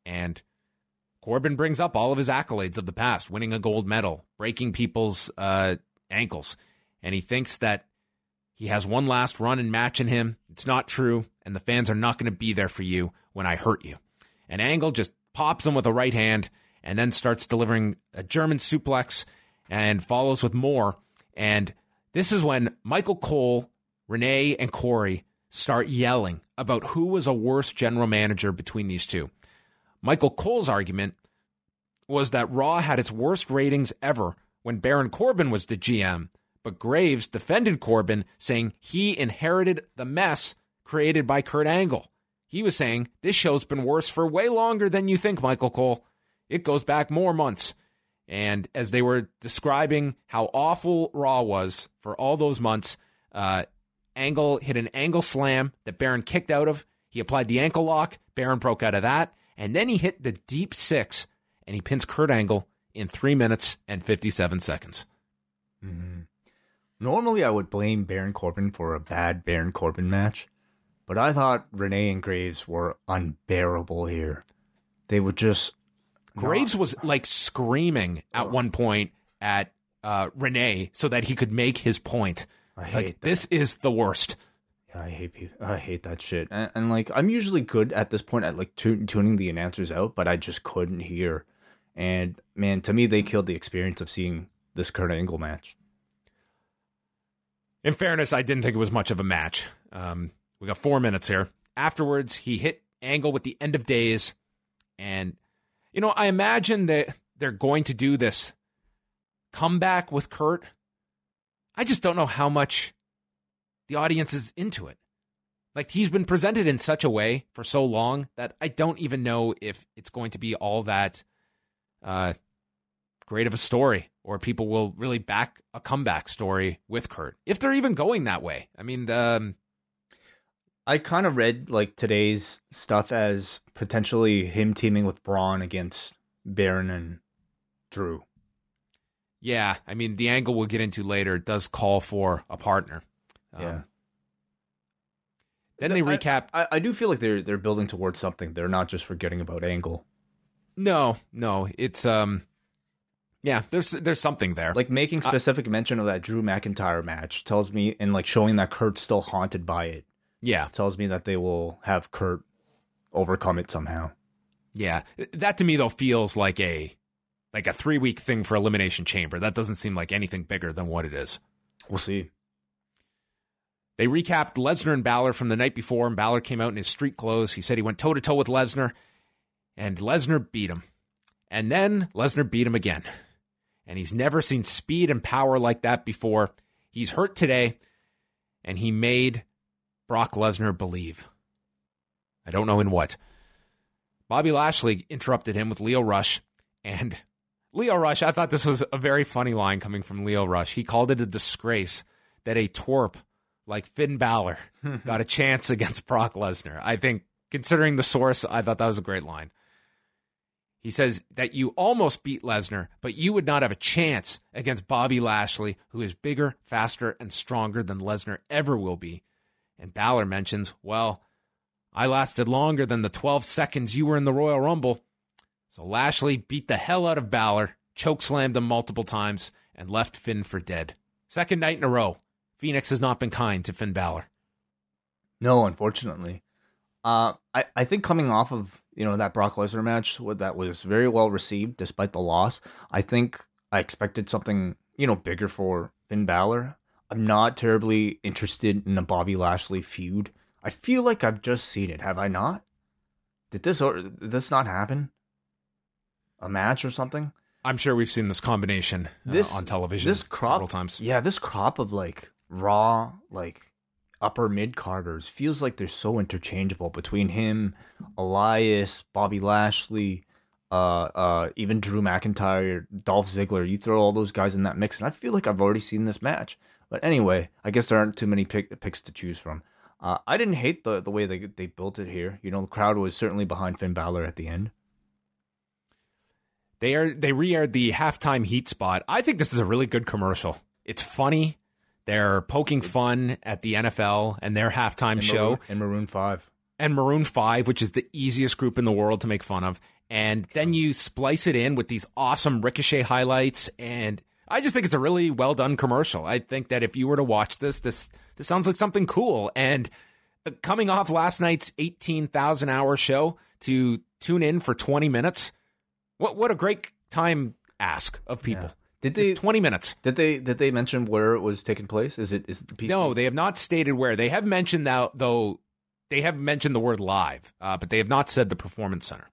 and Corbin brings up all of his accolades of the past, winning a gold medal, breaking people's uh, ankles, and he thinks that he has one last run and match in him. It's not true, and the fans are not going to be there for you when I hurt you. And Angle just pops him with a right hand and then starts delivering a German suplex and follows with more. And this is when Michael Cole, Renee, and Corey start yelling about who was a worse general manager between these two. Michael Cole's argument was that Raw had its worst ratings ever when Baron Corbin was the GM, but Graves defended Corbin, saying he inherited the mess created by Kurt Angle. He was saying this show's been worse for way longer than you think, Michael Cole. It goes back more months. And as they were describing how awful Raw was for all those months, uh, Angle hit an angle slam that Baron kicked out of. He applied the ankle lock. Baron broke out of that. And then he hit the deep six and he pins Kurt Angle in three minutes and 57 seconds. Mm-hmm. Normally, I would blame Baron Corbin for a bad Baron Corbin match, but I thought Renee and Graves were unbearable here. They were just. Graves was like screaming at one point at uh, Renee so that he could make his point. I It's hate like, that. this is the worst. Yeah, I hate people. I hate that shit. And, and like, I'm usually good at this point at like tu- tuning the announcers out, but I just couldn't hear. And man, to me, they killed the experience of seeing this Kurt Angle match. In fairness, I didn't think it was much of a match. Um, we got four minutes here. Afterwards, he hit Angle with the end of days. And, you know, I imagine that they're going to do this comeback with Kurt. I just don't know how much the audience is into it. Like, he's been presented in such a way for so long that I don't even know if it's going to be all that uh, great of a story or people will really back a comeback story with Kurt if they're even going that way. I mean, um, I kind of read like today's stuff as potentially him teaming with Braun against Baron and Drew. Yeah, I mean, the angle we'll get into later does call for a partner. Um, Yeah. Then they I- recap. I, I do feel like they're they're building towards something. They're not just forgetting about Angle. no, no, it's um, yeah, there's there's something there. Like making specific mention of that Drew McIntyre match tells me, and like showing that Kurt's still haunted by it yeah, tells me that they will have Kurt overcome it somehow. yeah. That to me though feels like a like a three week thing for Elimination Chamber. That doesn't seem like anything bigger than what it is. We'll see. They recapped Lesnar and Balor from the night before, and Balor came out in his street clothes. He said he went toe to toe with Lesnar, and Lesnar beat him. And then Lesnar beat him again. And he's never seen speed and power like that before. He's hurt today, and he made Brock Lesnar believe. I don't know in what. Bobby Lashley interrupted him with Lio Rush, and Lio Rush, I thought this was a very funny line coming from Lio Rush. He called it a disgrace that a twerp like Finn Balor got a chance against Brock Lesnar. I think, considering the source, I thought that was a great line. He says that you almost beat Lesnar, but you would not have a chance against Bobby Lashley, who is bigger, faster, and stronger than Lesnar ever will be. And Balor mentions, well, I lasted longer than the 12 seconds you were in the Royal Rumble. So Lashley beat the hell out of Balor, chokeslammed him multiple times, and left Finn for dead. Second night in a row, Phoenix has not been kind to Finn Balor. No, unfortunately. Uh, I, I think coming off of you know that Brock Lesnar match that was very well received despite the loss. I think I expected something you know bigger for Finn Balor. I'm not terribly interested in a Bobby Lashley feud. I feel like I've just seen it. Have I not? Did this or did this not happen? A match or something? I'm sure we've seen this combination uh, on television This crop several times. Yeah, this crop of like raw like upper mid carders feels like they're so interchangeable between him, Elias, Bobby Lashley, uh, uh, even Drew McIntyre, Dolph Ziggler. You throw all those guys in that mix, and I feel like I've already seen this match. But anyway, I guess there aren't too many pick, picks to choose from. Uh, I didn't hate the the way they they built it here. You know, the crowd was certainly behind Finn Balor at the end. They are they re-aired the halftime heat spot. I think this is a really good commercial. It's funny. They're poking fun at the NFL and their halftime In show. Maroon, in Maroon Five. and Maroon 5, which is the easiest group in the world to make fun of. And then you splice it in with these awesome Ricochet highlights. And I just think it's a really well done commercial. I think that if you were to watch this, this, this sounds like something cool. And uh, coming off last night's 18,000 hour show to tune in for 20 minutes, what, what a great time ask of people. Did Just they 20 minutes. Did they did they mention where it was taking place? Is it is it the PC? No, they have not stated where. They have mentioned that though. They have mentioned the word live, uh, but they have not said the performance center.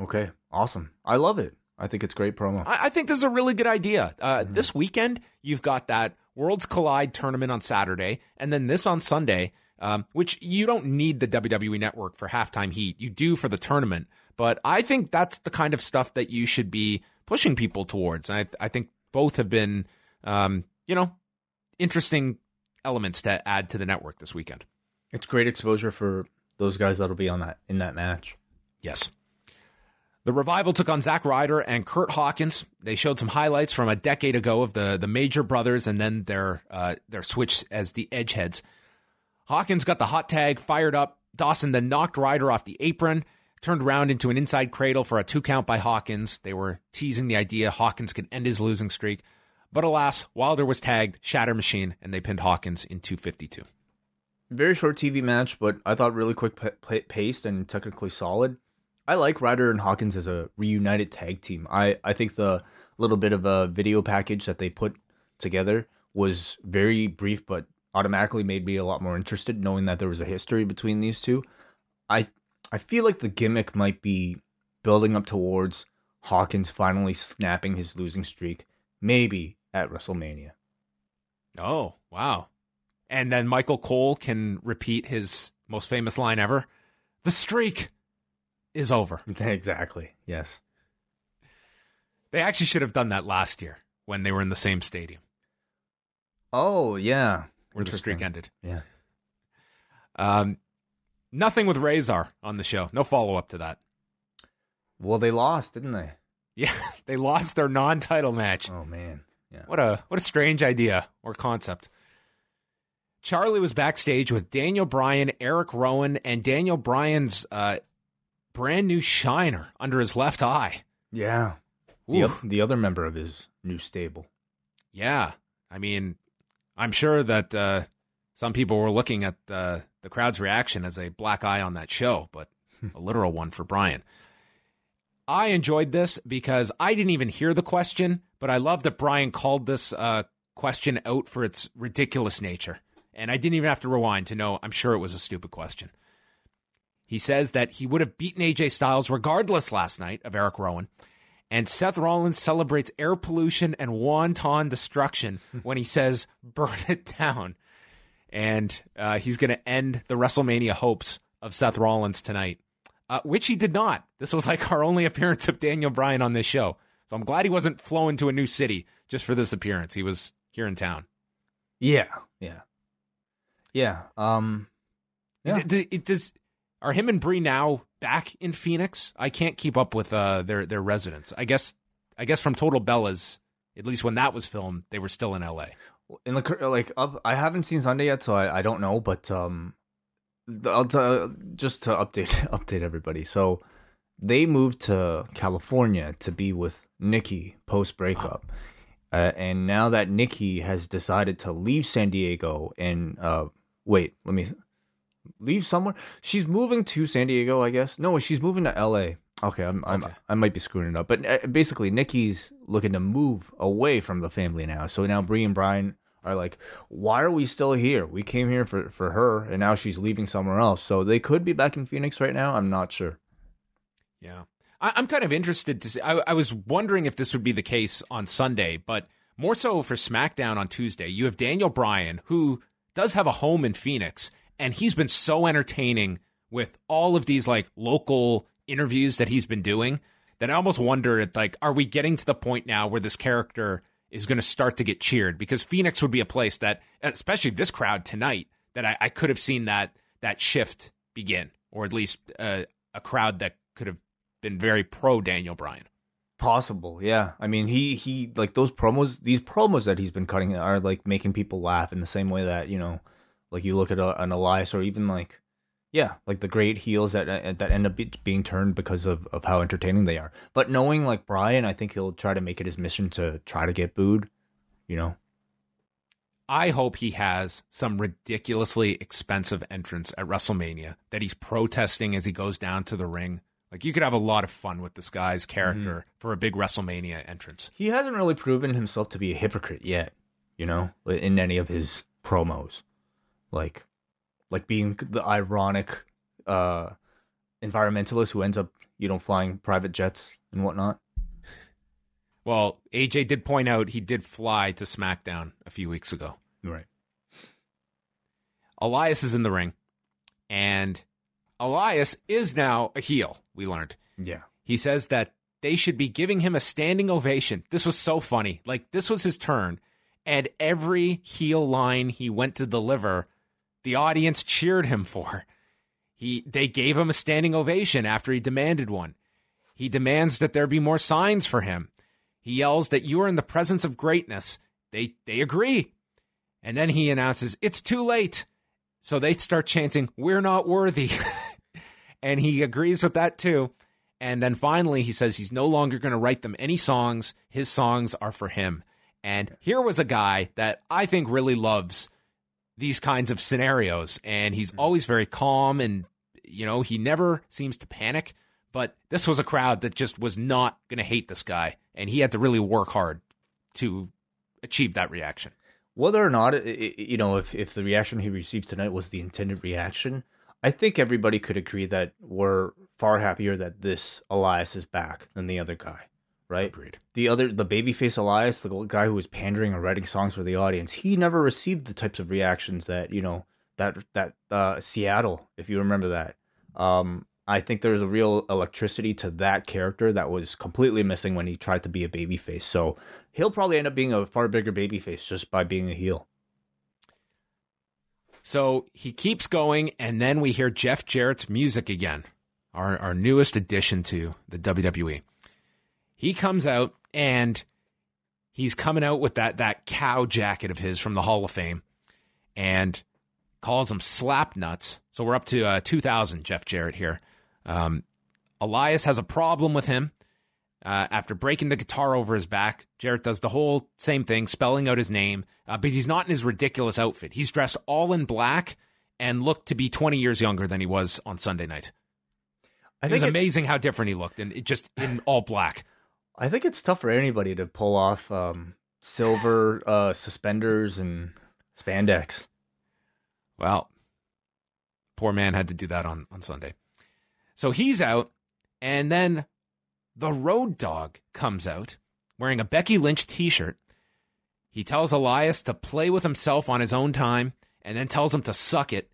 Okay, awesome. I love it. I think it's great promo. I, I think this is a really good idea. Uh, This weekend, you've got that Worlds Collide tournament on Saturday, and then this on Sunday, um, which you don't need the WWE Network for halftime heat. You do for the tournament. But I think that's the kind of stuff that you should be pushing people towards. And I, I think both have been, um, you know, interesting elements to add to the network this weekend. It's great exposure for those guys that'll be on that in that match. Yes. The revival took on Zack Ryder and Kurt Hawkins. They showed some highlights from a decade ago of the the Major Brothers and then their uh, their switch as the Edgeheads. Hawkins got the hot tag fired up. Dawson then knocked Ryder off the apron, turned around into an inside cradle for a two count by Hawkins. They were teasing the idea Hawkins could end his losing streak. But alas, Wilder was tagged, Shatter Machine, and they pinned Hawkins in 252. Very short TV match, but I thought really quick p- paced and technically solid. I like Ryder and Hawkins as a reunited tag team. I, I think the little bit of a video package that they put together was very brief, but automatically made me a lot more interested knowing that there was a history between these two. I I feel like the gimmick might be building up towards Hawkins finally snapping his losing streak, maybe at WrestleMania. Oh, wow. And then Michael Cole can repeat his most famous line ever The streak is over. exactly. Yes. They actually should have done that last year when they were in the same stadium. Oh, yeah. Where the streak ended. Yeah. Um, nothing with Razor on the show. No follow up to that. Well, they lost, didn't they? Yeah, they lost their non-title match. Oh man. Yeah. What a what a strange idea or concept. Charly was backstage with Daniel Bryan, Eric Rowan, and Daniel Bryan's uh, brand new shiner under his left eye. Yeah. The, the other member of his new stable. Yeah. I mean, I'm sure that uh, some people were looking at the, the crowd's reaction as a black eye on that show, but a literal one for Bryan. I enjoyed this because I didn't even hear the question, but I love that Bryan called this uh, question out for its ridiculous nature. And I didn't even have to rewind to know I'm sure it was a stupid question. He says that he would have beaten AJ Styles regardless last night of Eric Rowan. And Seth Rollins celebrates air pollution and wanton destruction when he says, burn it down. And uh, he's going to end the WrestleMania hopes of Seth Rollins tonight uh, which he did not. This was like our only appearance of Daniel Bryan on this show. So I'm glad he wasn't flown to a new city just for this appearance. He was here in town. Yeah, yeah, yeah. Um, yeah. It, it, does are him and Brie now back in Phoenix? I can't keep up with uh, their their residence. I guess I guess from Total Bellas, at least when that was filmed, they were still in L.A. In the like, up, I haven't seen Sunday yet, so I, I don't know. But um, I'll t- just to update update everybody. So they moved to California to be with Nikki post breakup. Uh, and now that Nikki has decided to leave San Diego and uh, wait, let me leave somewhere. She's moving to San Diego, I guess. No, she's moving to LA. Okay, I'm, I'm okay. I might be screwing it up, but uh, basically, Nikki's looking to move away from the family now. So now Brie and Bryan are like, why are we still here? We came here for, for her, and now she's leaving somewhere else. So they could be back in Phoenix right now. I'm not sure. Yeah. I, am kind of interested to see. I, I was wondering if this would be the case on Sunday, but more so for SmackDown on Tuesday. You have Daniel Bryan, who does have a home in Phoenix, and he's been so entertaining with all of these like local interviews that he's been doing that I almost wonder at like, are we getting to the point now where this character is going to start to get cheered because Phoenix would be a place that, especially this crowd tonight, that I, I could have seen that that shift begin, or at least uh, a crowd that could have been very pro Daniel Bryan. Possible, yeah. I mean, he he like those promos. These promos that he's been cutting are like making people laugh in the same way that you know, like you look at a, an Elias or even like yeah, like the great heels that uh, that end up being turned because of, of how entertaining they are. But knowing like Bryan, I think he'll try to make it his mission to try to get booed. You know. I hope he has some ridiculously expensive entrance at WrestleMania that he's protesting as he goes down to the ring. Like you could have a lot of fun with this guy's character mm-hmm. for a big WrestleMania entrance. He hasn't really proven himself to be a hypocrite yet, you know, in any of his promos. Like like being the ironic uh, environmentalist who ends up, you know, flying private jets and whatnot. Well, AJ did point out he did fly to SmackDown a few weeks ago. Right. Elias is in the ring, and Elias is now a heel, we learned. Yeah. He says that they should be giving him a standing ovation. This was so funny. Like, this was his turn. And every heel line he went to deliver, the audience cheered him for. He they gave him a standing ovation after he demanded one. He demands that there be more signs for him. He yells that you are in the presence of greatness. They they agree. And then he announces, "It's too late." So they start chanting, "We're not worthy." and he agrees with that too. And then finally he says he's no longer going to write them any songs. His songs are for him. And here was a guy that I think really loves these kinds of scenarios and he's mm-hmm. always very calm and you know, he never seems to panic, but this was a crowd that just was not going to hate this guy and he had to really work hard to achieve that reaction. Whether or not, you know, if, if the reaction he received tonight was the intended reaction, I think everybody could agree that we're far happier that this Elias is back than the other guy, right? Agreed. The other, the babyface Elias, the guy who was pandering and writing songs for the audience, he never received the types of reactions that you know that that uh, Seattle, if you remember that. Um, I think there's a real electricity to that character that was completely missing when he tried to be a babyface. So he'll probably end up being a far bigger babyface just by being a heel. So he keeps going, and then we hear Jeff Jarrett's music again, our, our newest addition to the WWE. He comes out and he's coming out with that that cow jacket of his from the Hall of Fame and calls him slap nuts. So we're up to uh, 2000 Jeff Jarrett here. Um, Elias has a problem with him. Uh, after breaking the guitar over his back, Jarrett does the whole same thing, spelling out his name, uh, but he's not in his ridiculous outfit. He's dressed all in black and looked to be 20 years younger than he was on Sunday night. I it was it, amazing how different he looked, and it just in all black. I think it's tough for anybody to pull off um, silver uh, suspenders and spandex. Well, poor man had to do that on, on Sunday. So he's out, and then the Road Dog comes out wearing a Becky Lynch t shirt. He tells Elias to play with himself on his own time and then tells him to suck it.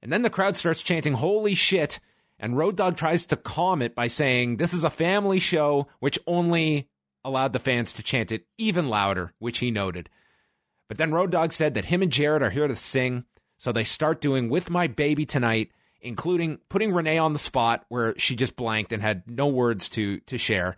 And then the crowd starts chanting, Holy shit! And Road Dog tries to calm it by saying, This is a family show, which only allowed the fans to chant it even louder, which he noted. But then Road Dog said that him and Jarrett are here to sing, so they start doing With My Baby Tonight, including putting Renee on the spot where she just blanked and had no words to to share.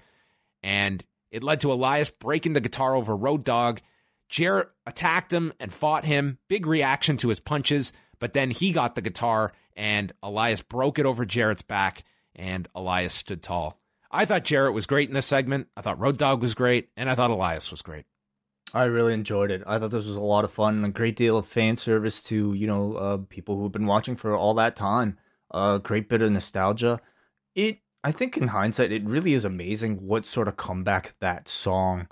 And it led to Elias breaking the guitar over Road Dog. Jarrett attacked him and fought him. Big reaction to his punches, but then he got the guitar and Elias broke it over Jarrett's back and Elias stood tall. I thought Jarrett was great in this segment. I thought Road Dog was great, and I thought Elias was great. I really enjoyed it. I thought this was a lot of fun, and a great deal of fan service to you know uh, people who have been watching for all that time. A uh, great bit of nostalgia. It, I think, in hindsight, it really is amazing what sort of comeback that song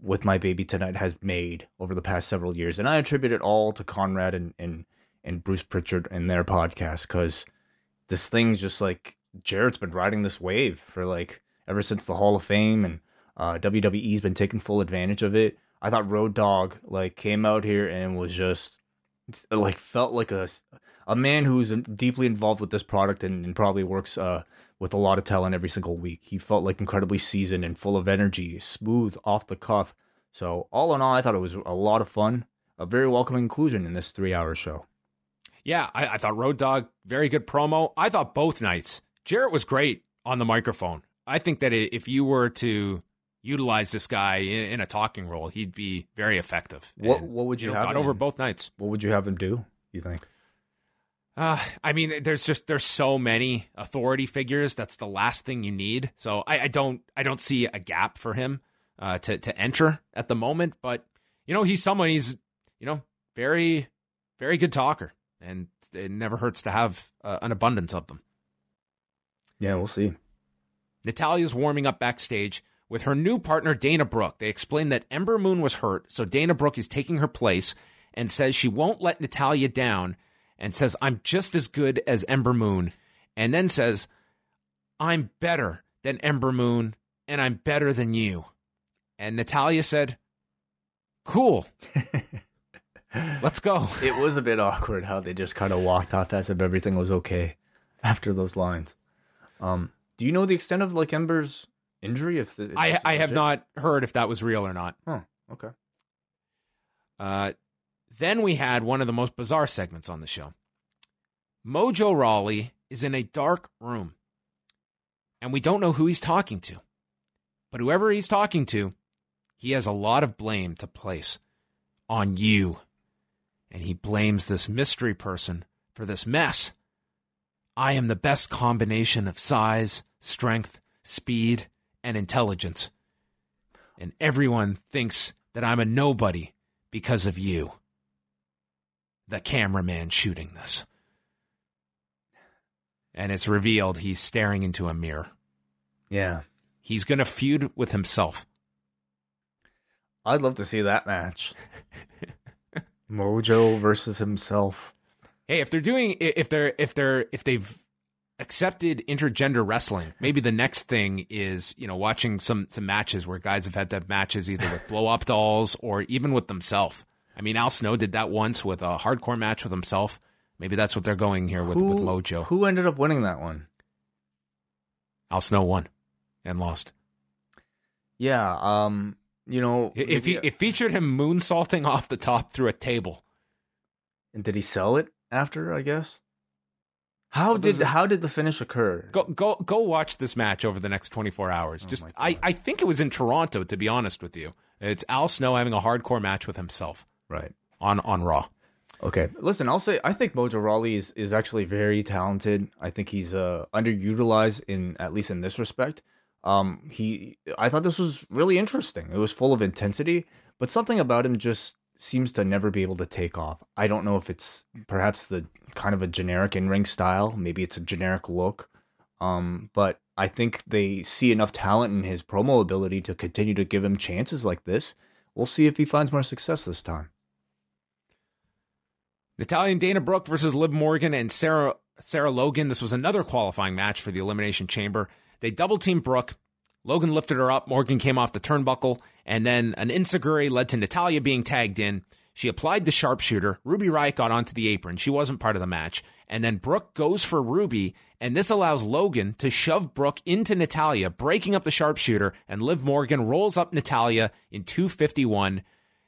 with my baby tonight has made over the past several years, and I attribute it all to Conrad and and and Bruce Pritchard and their podcast because this thing's just like Jarrett's been riding this wave for like ever since the Hall of Fame and uh, WWE's been taking full advantage of it. I thought Road Dog like came out here and was just like felt like a a man who's deeply involved with this product and, and probably works uh, with a lot of talent every single week. He felt like incredibly seasoned and full of energy, smooth off the cuff. So all in all, I thought it was a lot of fun, a very welcome inclusion in this three-hour show. Yeah, I, I thought Road Dog very good promo. I thought both nights Jarrett was great on the microphone. I think that if you were to utilize this guy in, in a talking role, he'd be very effective. What and, What would you, you know, have got over both nights? What would you have him do? You think? Uh, I mean, there's just there's so many authority figures. That's the last thing you need. So I, I don't I don't see a gap for him uh, to to enter at the moment. But you know, he's someone he's you know very very good talker, and it never hurts to have uh, an abundance of them. Yeah, we'll see. Natalya's warming up backstage with her new partner, Dana Brooke. They explain that Ember Moon was hurt, so Dana Brooke is taking her place and says she won't let Natalya down and says, I'm just as good as Ember Moon. And then says, I'm better than Ember Moon and I'm better than you. And Natalya said, Cool. Let's go. It was a bit awkward how they just kind of walked off as if everything was okay after those lines. Um, do you know the extent of like Ember's injury? If, the, if I I have not heard if that was real or not. Oh, okay. Uh, then we had one of the most bizarre segments on the show. Mojo Rawley is in a dark room, and we don't know who he's talking to. But whoever he's talking to, he has a lot of blame to place on you. And he blames this mystery person for this mess. I am the best combination of size, strength, speed, and intelligence. And everyone thinks that I'm a nobody because of you. The cameraman shooting this. And it's revealed he's staring into a mirror. Yeah. He's going to feud with himself. I'd love to see that match. Mojo versus himself. Hey, if they're doing if they're if they're if they've accepted intergender wrestling, maybe the next thing is, you know, watching some some matches where guys have had to have matches either with blow up dolls or even with themselves. I mean, Al Snow did that once with a hardcore match with himself. Maybe that's what they're going here with, who, with Mojo. Who ended up winning that one? Al Snow won and lost. Yeah, um, you know, It, it, fe- it featured him moonsaulting off the top through a table. and did he sell it after? I guess. How What did it- how did the finish occur? Go go go watch this match over the next 24 hours. Oh Just I, I think it was in Toronto to be honest with you. It's Al Snow having a hardcore match with himself Right. on on Raw. Okay. Listen, I'll say I think Mojo Rawley is, is actually very talented. I think he's uh underutilized in at least in this respect. Um he I thought this was really interesting. It was full of intensity, but something about him just seems to never be able to take off. I don't know if it's perhaps the kind of a generic in-ring style, maybe it's a generic look. Um but I think they see enough talent in his promo ability to continue to give him chances like this. We'll see if he finds more success this time. Natalya and Dana Brooke versus Liv Morgan and Sarah Sarah Logan. This was another qualifying match for the Elimination Chamber. They double teamed Brooke. Logan lifted her up. Morgan came off the turnbuckle, and then an enzuigiri led to Natalya being tagged in. She applied the sharpshooter. Ruby Riott got onto the apron. She wasn't part of the match. And then Brooke goes for Ruby, and this allows Logan to shove Brooke into Natalya, breaking up the sharpshooter, and Liv Morgan rolls up Natalya in 251.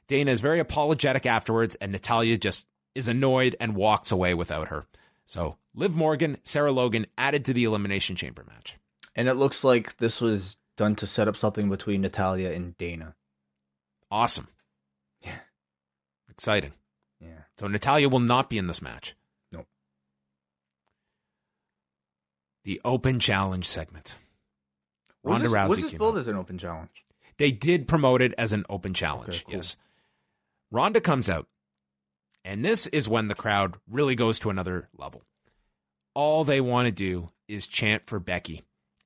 Dana is very apologetic afterwards, and Natalya just is annoyed and walks away without her. So Liv Morgan, Sarah Logan added to the Elimination Chamber match. And it looks like this was done to set up something between Natalya and Dana. Awesome. Yeah. Exciting. Yeah. So Natalya will not be in this match. Nope. The open challenge segment. Was Ronda this, Rousey was this billed as an open challenge? They did promote it as an open challenge. Okay, cool. Yes. Ronda comes out, and this is when the crowd really goes to another level. All they want to do is chant for Becky.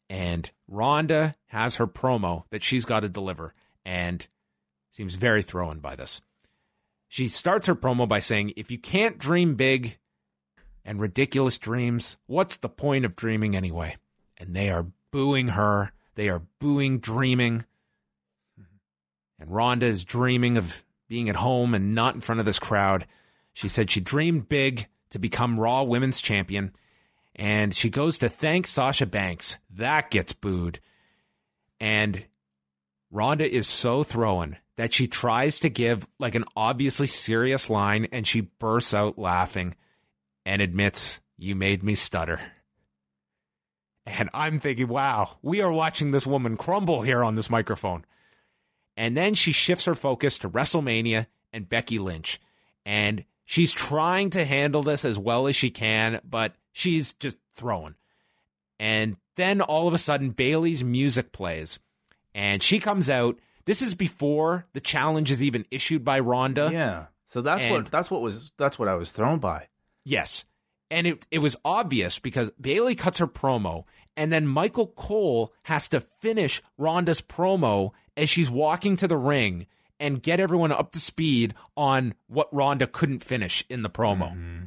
And Ronda has her promo that she's got to deliver and seems very thrown by this. She starts her promo by saying, If you can't dream big and ridiculous dreams, what's the point of dreaming anyway? And they are booing her. They are booing dreaming. And Ronda is dreaming of being at home and not in front of this crowd. She said she dreamed big to become Raw Women's Champion. And she goes to thank Sasha Banks. That gets booed. And Ronda is so thrown that she tries to give like an obviously serious line and she bursts out laughing and admits, You made me stutter. And I'm thinking, wow, we are watching this woman crumble here on this microphone. And then she shifts her focus to WrestleMania and Becky Lynch. And she's trying to handle this as well as she can, but she's just throwing. And then all of a sudden, Bayley's music plays and she comes out. This is before the challenge is even issued by Ronda. Yeah. So that's And- what that's what was that's what I was thrown by. Yes. And it, it was obvious because Bayley cuts her promo, and then Michael Cole has to finish Ronda's promo as she's walking to the ring and get everyone up to speed on what Ronda couldn't finish in the promo. Mm-hmm.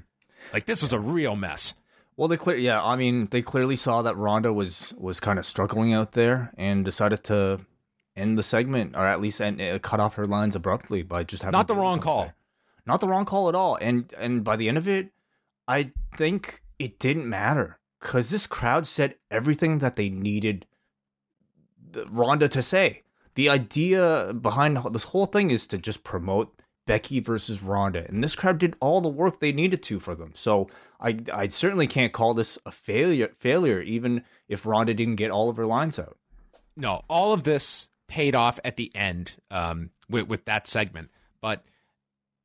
Like, this was a real mess. Well, they clear yeah, I mean, they clearly saw that Ronda was was kind of struggling out there and decided to end the segment or at least end, uh, cut off her lines abruptly by just having Not the wrong call. there. Not the wrong call at all. And and by the end of it, I think it didn't matter cuz this crowd said everything that they needed the- Ronda to say. The idea behind this whole thing is to just promote Becky versus Ronda, and this crowd did all the work they needed to for them. So I I certainly can't call this a failure failure, even if Ronda didn't get all of her lines out. No, all of this paid off at the end um, with with that segment, but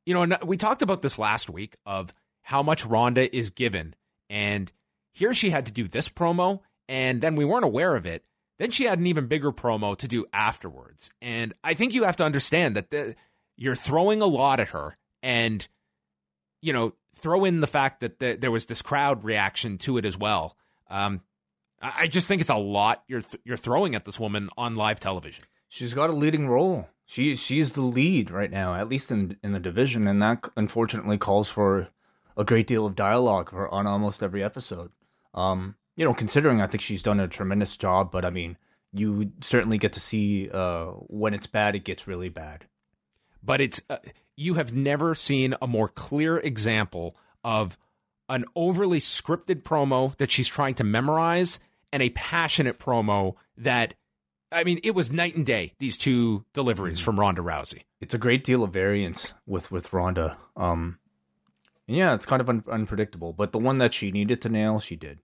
you know we talked about this last week of how much Ronda is given, and here she had to do this promo, and then we weren't aware of it. Then she had an even bigger promo to do afterwards, and I think you have to understand that the you're throwing a lot at her and you know throw in the fact that the, there was this crowd reaction to it as well um, I just think it's a lot you're th- you're throwing at this woman on live television. She's got a leading role. She she's the lead right now, at least in in the division, and that unfortunately calls for a great deal of dialogue for, on almost every episode. Um, you know, considering I think she's done a tremendous job, but I mean, you certainly get to see uh, when it's bad, it gets really bad but it's uh, you have never seen a more clear example of an overly scripted promo that she's trying to memorize and a passionate promo that I mean it was night and day these two deliveries mm-hmm. from Ronda Rousey. It's a great deal of variance with with Ronda. Um yeah, it's kind of un- unpredictable, but the one that she needed to nail, she did.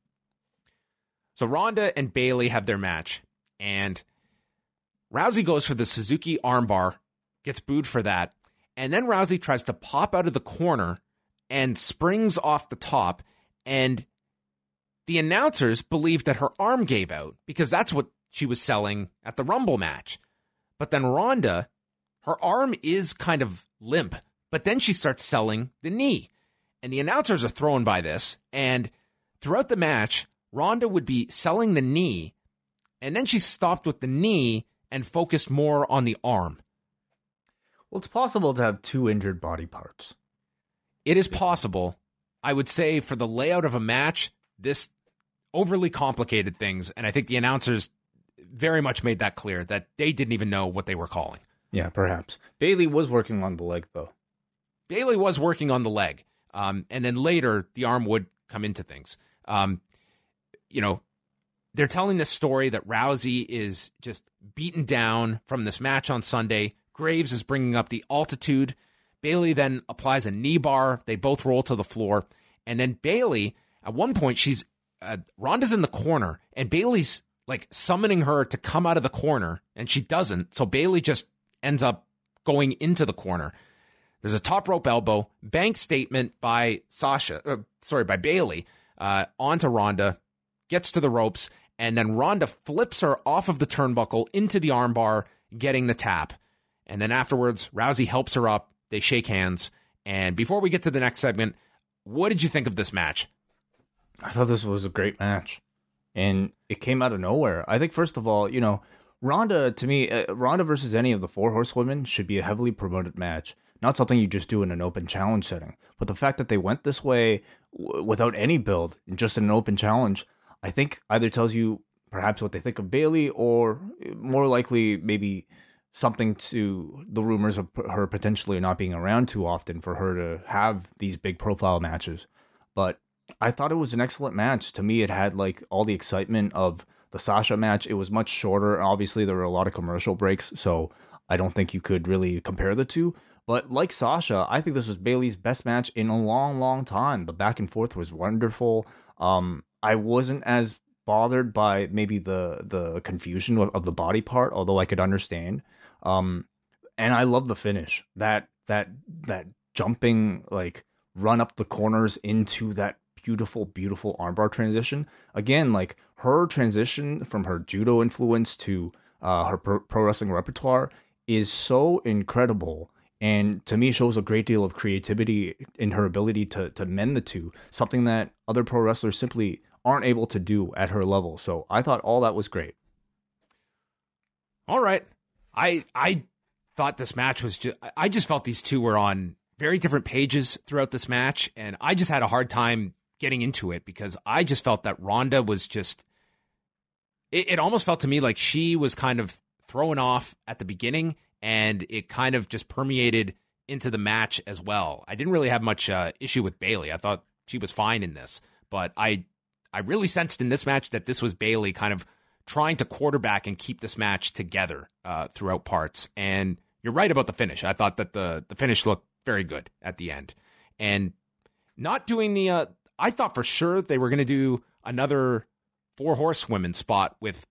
So Ronda and Bayley have their match and Rousey goes for the Suzuki armbar gets booed for that. And then Rousey tries to pop out of the corner and springs off the top. And the announcers believe that her arm gave out because that's what she was selling at the Rumble match. But then Ronda, her arm is kind of limp, but then she starts selling the knee. And the announcers are thrown by this. And throughout the match, Ronda would be selling the knee, and then she stopped with the knee and focused more on the arm. Well, it's possible to have two injured body parts. It is possible. I would say for the layout of a match, this overly complicated things, and I think the announcers very much made that clear that they didn't even know what they were calling. Yeah, perhaps. Bayley was working on the leg, though. Bayley was working on the leg. Um, and then later, the arm would come into things. Um, you know, they're telling this story that Rousey is just beaten down from this match on Sunday, Graves is bringing up the altitude. Bayley then applies a knee bar. They both roll to the floor. And then Bayley, at one point, she's uh, Ronda's in the corner, and Bayley's like summoning her to come out of the corner, and she doesn't. So Bayley just ends up going into the corner. There's a top rope elbow, bank statement by Sasha, uh, sorry, by Bayley uh, onto Ronda, gets to the ropes, and then Ronda flips her off of the turnbuckle into the armbar, getting the tap. And then afterwards, Rousey helps her up. They shake hands. And before we get to the next segment, what did you think of this match? I thought this was a great match. And it came out of nowhere. I think, first of all, you know, Ronda, to me, uh, Ronda versus any of the four horsewomen should be a heavily promoted match, not something you just do in an open challenge setting. But the fact that they went this way w- without any build, just in an open challenge, I think either tells you perhaps what they think of Bayley or more likely maybe something to the rumors of her potentially not being around too often for her to have these big profile matches. But I thought it was an excellent match. To me, it had like all the excitement of the Sasha match. It was much shorter. Obviously, there were a lot of commercial breaks, so I don't think you could really compare the two. But like Sasha, I think this was Bayley's best match in a long, long time. The back and forth was wonderful. Um, I wasn't as bothered by maybe the the confusion of, of the body part, although I could understand. Um, and I love the finish. That that that jumping like run up the corners into that beautiful, beautiful armbar transition. Again, like her transition from her judo influence to uh, her pro, pro wrestling repertoire is so incredible and to me shows a great deal of creativity in her ability to to mend the two something that other pro wrestlers simply aren't able to do at her level so i thought all that was great all right I I thought this match was just I just felt these two were on very different pages throughout this match, and I just had a hard time getting into it because I just felt that Ronda was just it, it almost felt to me like she was kind of thrown off at the beginning and it kind of just permeated into the match as well. I didn't really have much uh, issue with Bayley. I thought she was fine in this, but I I really sensed in this match that this was Bayley kind of trying to quarterback and keep this match together uh, throughout parts. And you're right about the finish. I thought that the the finish looked very good at the end, and not doing the. Uh, I thought for sure they were going to do another four horsewomen spot with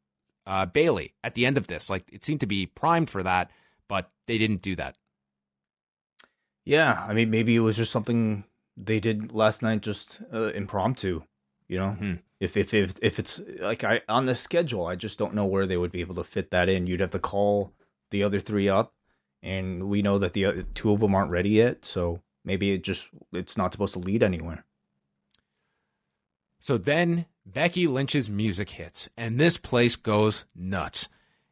uh, Bayley at the end of this. Like it seemed to be primed for that, but they didn't do that. Yeah, I mean, maybe it was just something they did last night, just uh, impromptu. You know, Mhm. If, if if if it's like I on the schedule, I just don't know where they would be able to fit that in. You'd have to call the other three up, and we know that the other, two of them aren't ready yet. So maybe it just it's not supposed to lead anywhere. So then Becky Lynch's music hits, and this place goes nuts.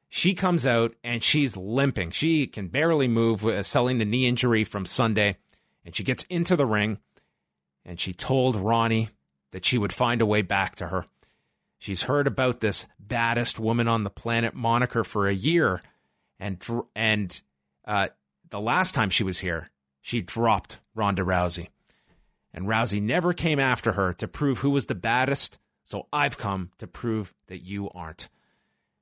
She comes out and she's limping. She can barely move, uh, selling the knee injury from Sunday. And she gets into the ring, and she told Ronnie that she would find a way back to her. She's heard about this baddest woman on the planet moniker for a year, and and uh, the last time she was here, she dropped Ronda Rousey and Rousey never came after her to prove who was the baddest, so I've come to prove that you aren't.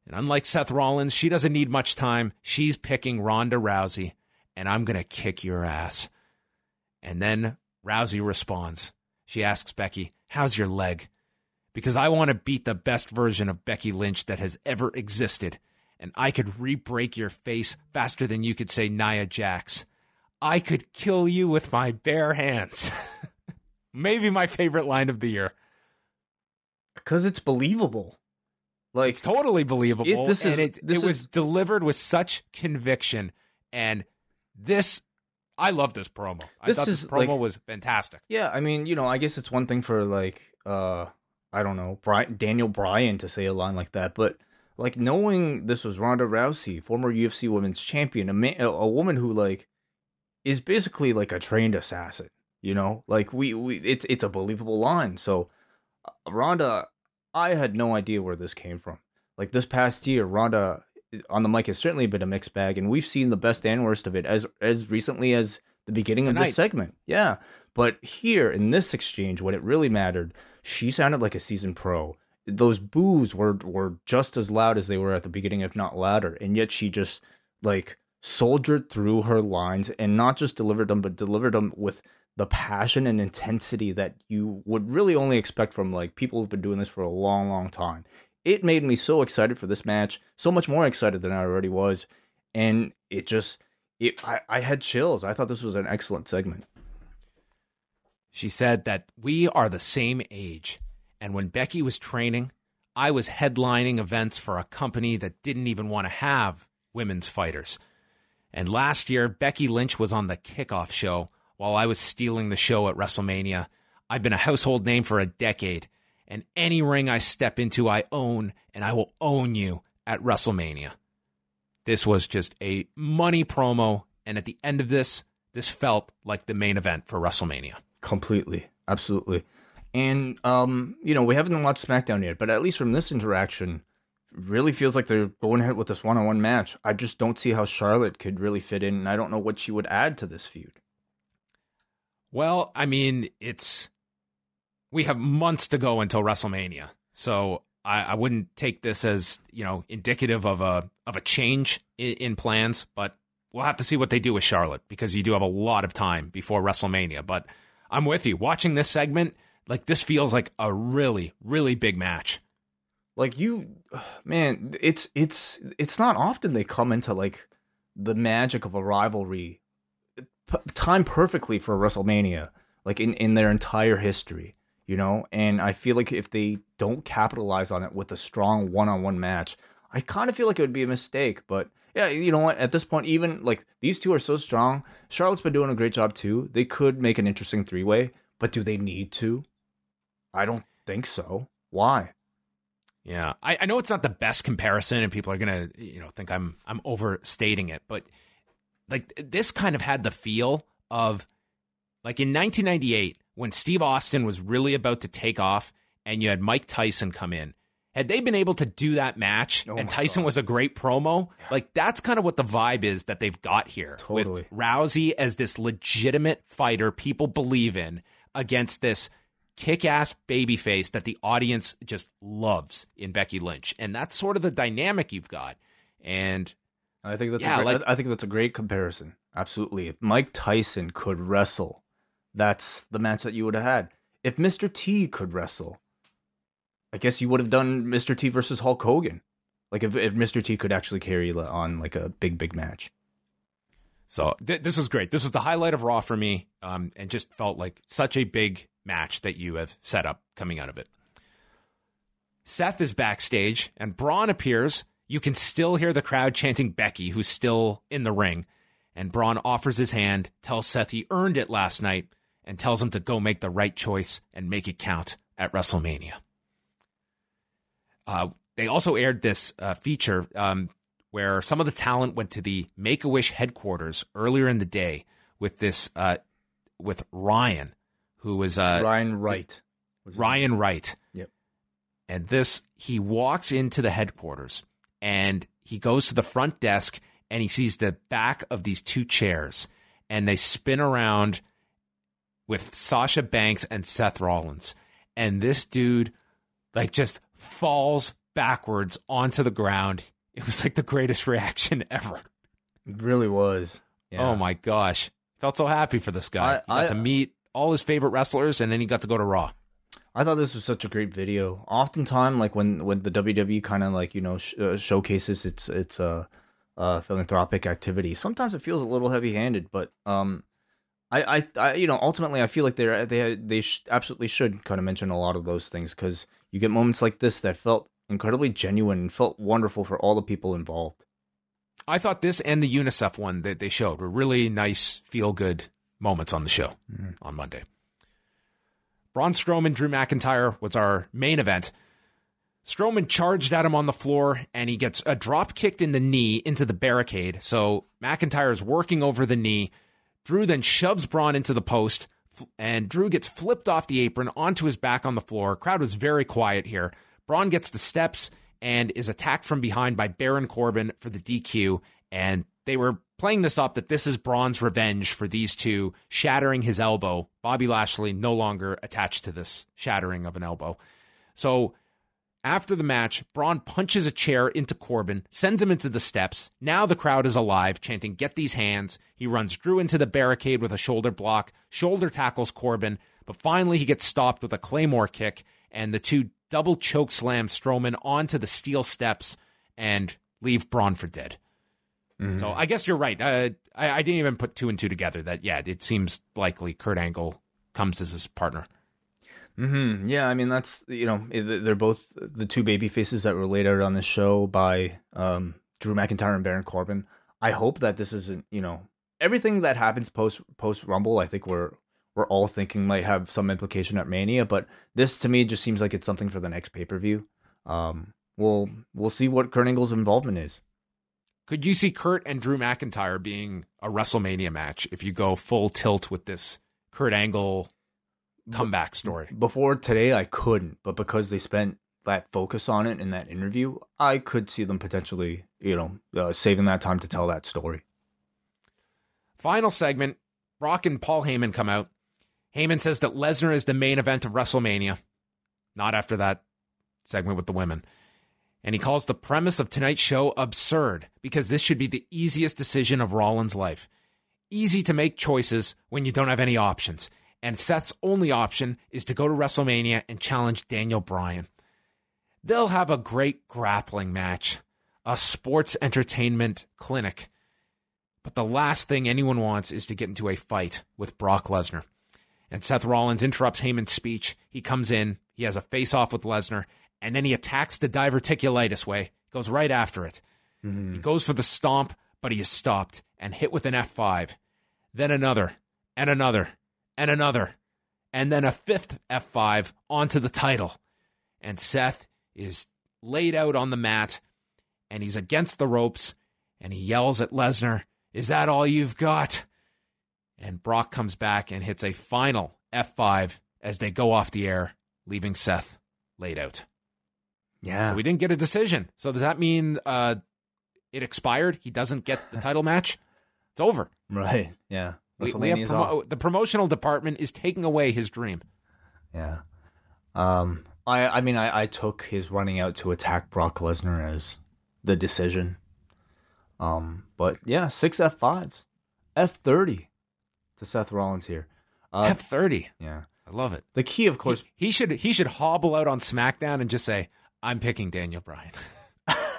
And unlike Seth Rollins, she doesn't need much time. She's picking Ronda Rousey, and I'm going to kick your ass. And then Rousey responds. She asks Becky, How's your leg? Because I want to beat the best version of Becky Lynch that has ever existed, and I could re break your face faster than you could say Nia Jax. I could kill you with my bare hands. Maybe my favorite line of the year. Because it's believable. Like It's totally believable. It- this is- and it, it was delivered with such conviction. And this, I love this promo. I This thought this promo like- was fantastic. Yeah, I mean, you know, I guess it's one thing for like uh I don't know, Bryan, Daniel Bryan to say a line like that, but like knowing this was Ronda Rousey, former UFC Women's Champion, a man, a, a woman who like is basically like a trained assassin, you know? Like we we it's it's a believable line. So uh, Ronda I had no idea where this came from. Like this past year, Ronda on the mic has certainly been a mixed bag, and we've seen the best and worst of it as as recently as the beginning of this segment. Yeah, but here in this exchange, when it really mattered, she sounded like a seasoned pro. Those boos were were just as loud as they were at the beginning, if not louder, and yet she just like soldiered through her lines and not just delivered them, but delivered them with the passion and intensity that you would really only expect from like people who've been doing this for a long, long time. It made me so excited for this match, so much more excited than I already was, and it just it I, I had chills. I thought this was an excellent segment. She said that we are the same age. And when Becky was training, I was headlining events for a company that didn't even want to have women's fighters. And last year, Becky Lynch was on the kickoff show while I was stealing the show at WrestleMania. I've been a household name for a decade, and any ring I step into, I own, and I will own you at WrestleMania. This was just a money promo, and at the end of this, this felt like the main event for WrestleMania. Completely, absolutely. And um, you know, we haven't watched SmackDown yet, but at least from this interaction, really feels like they're going ahead with this one-on-one match. I just don't see how Charlotte could really fit in, and I don't know what she would add to this feud. Well, I mean, it's we have months to go until WrestleMania, so I, I wouldn't take this as you know indicative of a of a change in, in plans. But we'll have to see what they do with Charlotte because you do have a lot of time before WrestleMania. But I'm with you. Watching this segment, like this feels like a really, really big match. Like you, man, it's it's it's not often they come into like the magic of a rivalry, p- time perfectly for WrestleMania, like in in their entire history, you know. And I feel like if they don't capitalize on it with a strong one-on-one match, I kind of feel like it would be a mistake. But yeah, you know what? At this point, even like these two are so strong. Charlotte's been doing a great job too. They could make an interesting three-way, but do they need to? I don't think so. Why? Yeah, I, I know it's not the best comparison, and people are gonna you know think I'm I'm overstating it, but like this kind of had the feel of like in 1998 when Steve Austin was really about to take off, and you had Mike Tyson come in. Had they been able to do that match, Oh and Tyson God. was a great promo, like that's kind of what the vibe is that they've got here Totally. with Rousey as this legitimate fighter people believe in against this kick-ass babyface that the audience just loves in Becky Lynch. And that's sort of the dynamic you've got. And I think that's Yeah, a great, like- I think that's a great comparison. Absolutely. If Mike Tyson could wrestle, that's the match that you would have had. If Mr. T could wrestle, I guess you would have done Mr. T versus Hulk Hogan. Like if, if Mr. T could actually carry on like a big big match. So th- this was great. This was the highlight of Raw for me, um, and just felt like such a big match that you have set up coming out of it. Seth is backstage, and Braun appears. You can still hear the crowd chanting Becky, who's still in the ring. And Braun offers his hand, tells Seth he earned it last night, and tells him to go make the right choice and make it count at WrestleMania. Uh, they also aired this uh, feature um, where some of the talent went to the Make a Wish headquarters earlier in the day with this uh, with Ryan, who was uh, Ryan Wright. was Ryan Wright. Yep. And this, he walks into the headquarters and he goes to the front desk and he sees the back of these two chairs and they spin around with Sasha Banks and Seth Rollins. And this dude, like, just falls backwards onto the ground. It was like the greatest reaction ever. It really was. Yeah. Oh my gosh. Felt so happy for this guy. I- he got I- to meet all his favorite wrestlers and then he got to go to Raw. I thought this was such a great video. Oftentimes, like when when the WWE kind of like you know sh- uh, showcases its its uh, uh philanthropic activity, sometimes it feels a little heavy handed. But um, I, I I you know ultimately I feel like they're they they sh- absolutely should kind of mention a lot of those things because you get moments like this that felt incredibly genuine and felt wonderful for all the people involved. I thought this and the UNICEF one that they showed were really nice, feel good moments on the show mm-hmm. on Monday. Braun Strowman, Drew McIntyre was our main event. Strowman charged at him on the floor and he gets a drop kicked in the knee into the barricade. So McIntyre is working over the knee. Drew then shoves Braun into the post and Drew gets flipped off the apron onto his back on the floor. Crowd was very quiet here. Braun gets the steps and is attacked from behind by Baron Corbin for the DQ. And they were playing this up that this is Braun's revenge for these two shattering his elbow. Bobby Lashley no longer attached to this shattering of an elbow. So after the match, Braun punches a chair into Corbin, sends him into the steps. Now the crowd is alive, chanting, Get these hands. He runs Drew into the barricade with a shoulder block, shoulder tackles Corbin, but finally he gets stopped with a Claymore kick, and the two double choke slam Strowman onto the steel steps and leave Braun for dead. So I guess you're right. Uh, I, I didn't even put two and two together that, yeah, it seems likely Kurt Angle comes as his partner. Hmm. Yeah, I mean that's you know they're both the two baby faces that were laid out on this show by um, Drew McIntyre and Baron Corbin. I hope that this isn't you know everything that happens post post Rumble. I think we're we're all thinking might have some implication at Mania, but this to me just seems like it's something for the next pay per view. Um, we'll we'll see what Kurt Angle's involvement is. Could you see Kurt and Drew McIntyre being a WrestleMania match if you go full tilt with this Kurt Angle comeback story? Before today, I couldn't, but because they spent that focus on it in that interview, I could see them potentially, you know, uh, saving that time to tell that story. Final segment Brock and Paul Heyman come out. Heyman says that Lesnar is the main event of WrestleMania. Not after that segment with the women. And he calls the premise of tonight's show absurd because this should be the easiest decision of Rollins' life. Easy to make choices when you don't have any options. And Seth's only option is to go to WrestleMania and challenge Daniel Bryan. They'll have a great grappling match, a sports entertainment clinic. But the last thing anyone wants is to get into a fight with Brock Lesnar. And Seth Rollins interrupts Heyman's speech. He comes in, he has a face off with Lesnar, and then he attacks the diverticulitis way, goes right after it. Mm-hmm. He goes for the stomp, but he is stopped and hit with an F5. Then another, and another, and another, and then a fifth F5 onto the title. And Seth is laid out on the mat, and he's against the ropes, and he yells at Lesnar, Is that all you've got? And Brock comes back and hits a final F5 as they go off the air, leaving Seth laid out. Yeah. We didn't get a decision. So does that mean uh, it expired? He doesn't get the title match? It's over. Right. Yeah. We, we have promo- the promotional department is taking away his dream. Yeah. Um. I. I mean, I. I took his running out to attack Brock Lesnar as the decision. Um, but yeah, six F fives, F thirty to Seth Rollins here. Uh, F thirty. yeah. I love it. The key, of course, He, he should he should hobble out on SmackDown and just say, "I'm picking Daniel Bryan."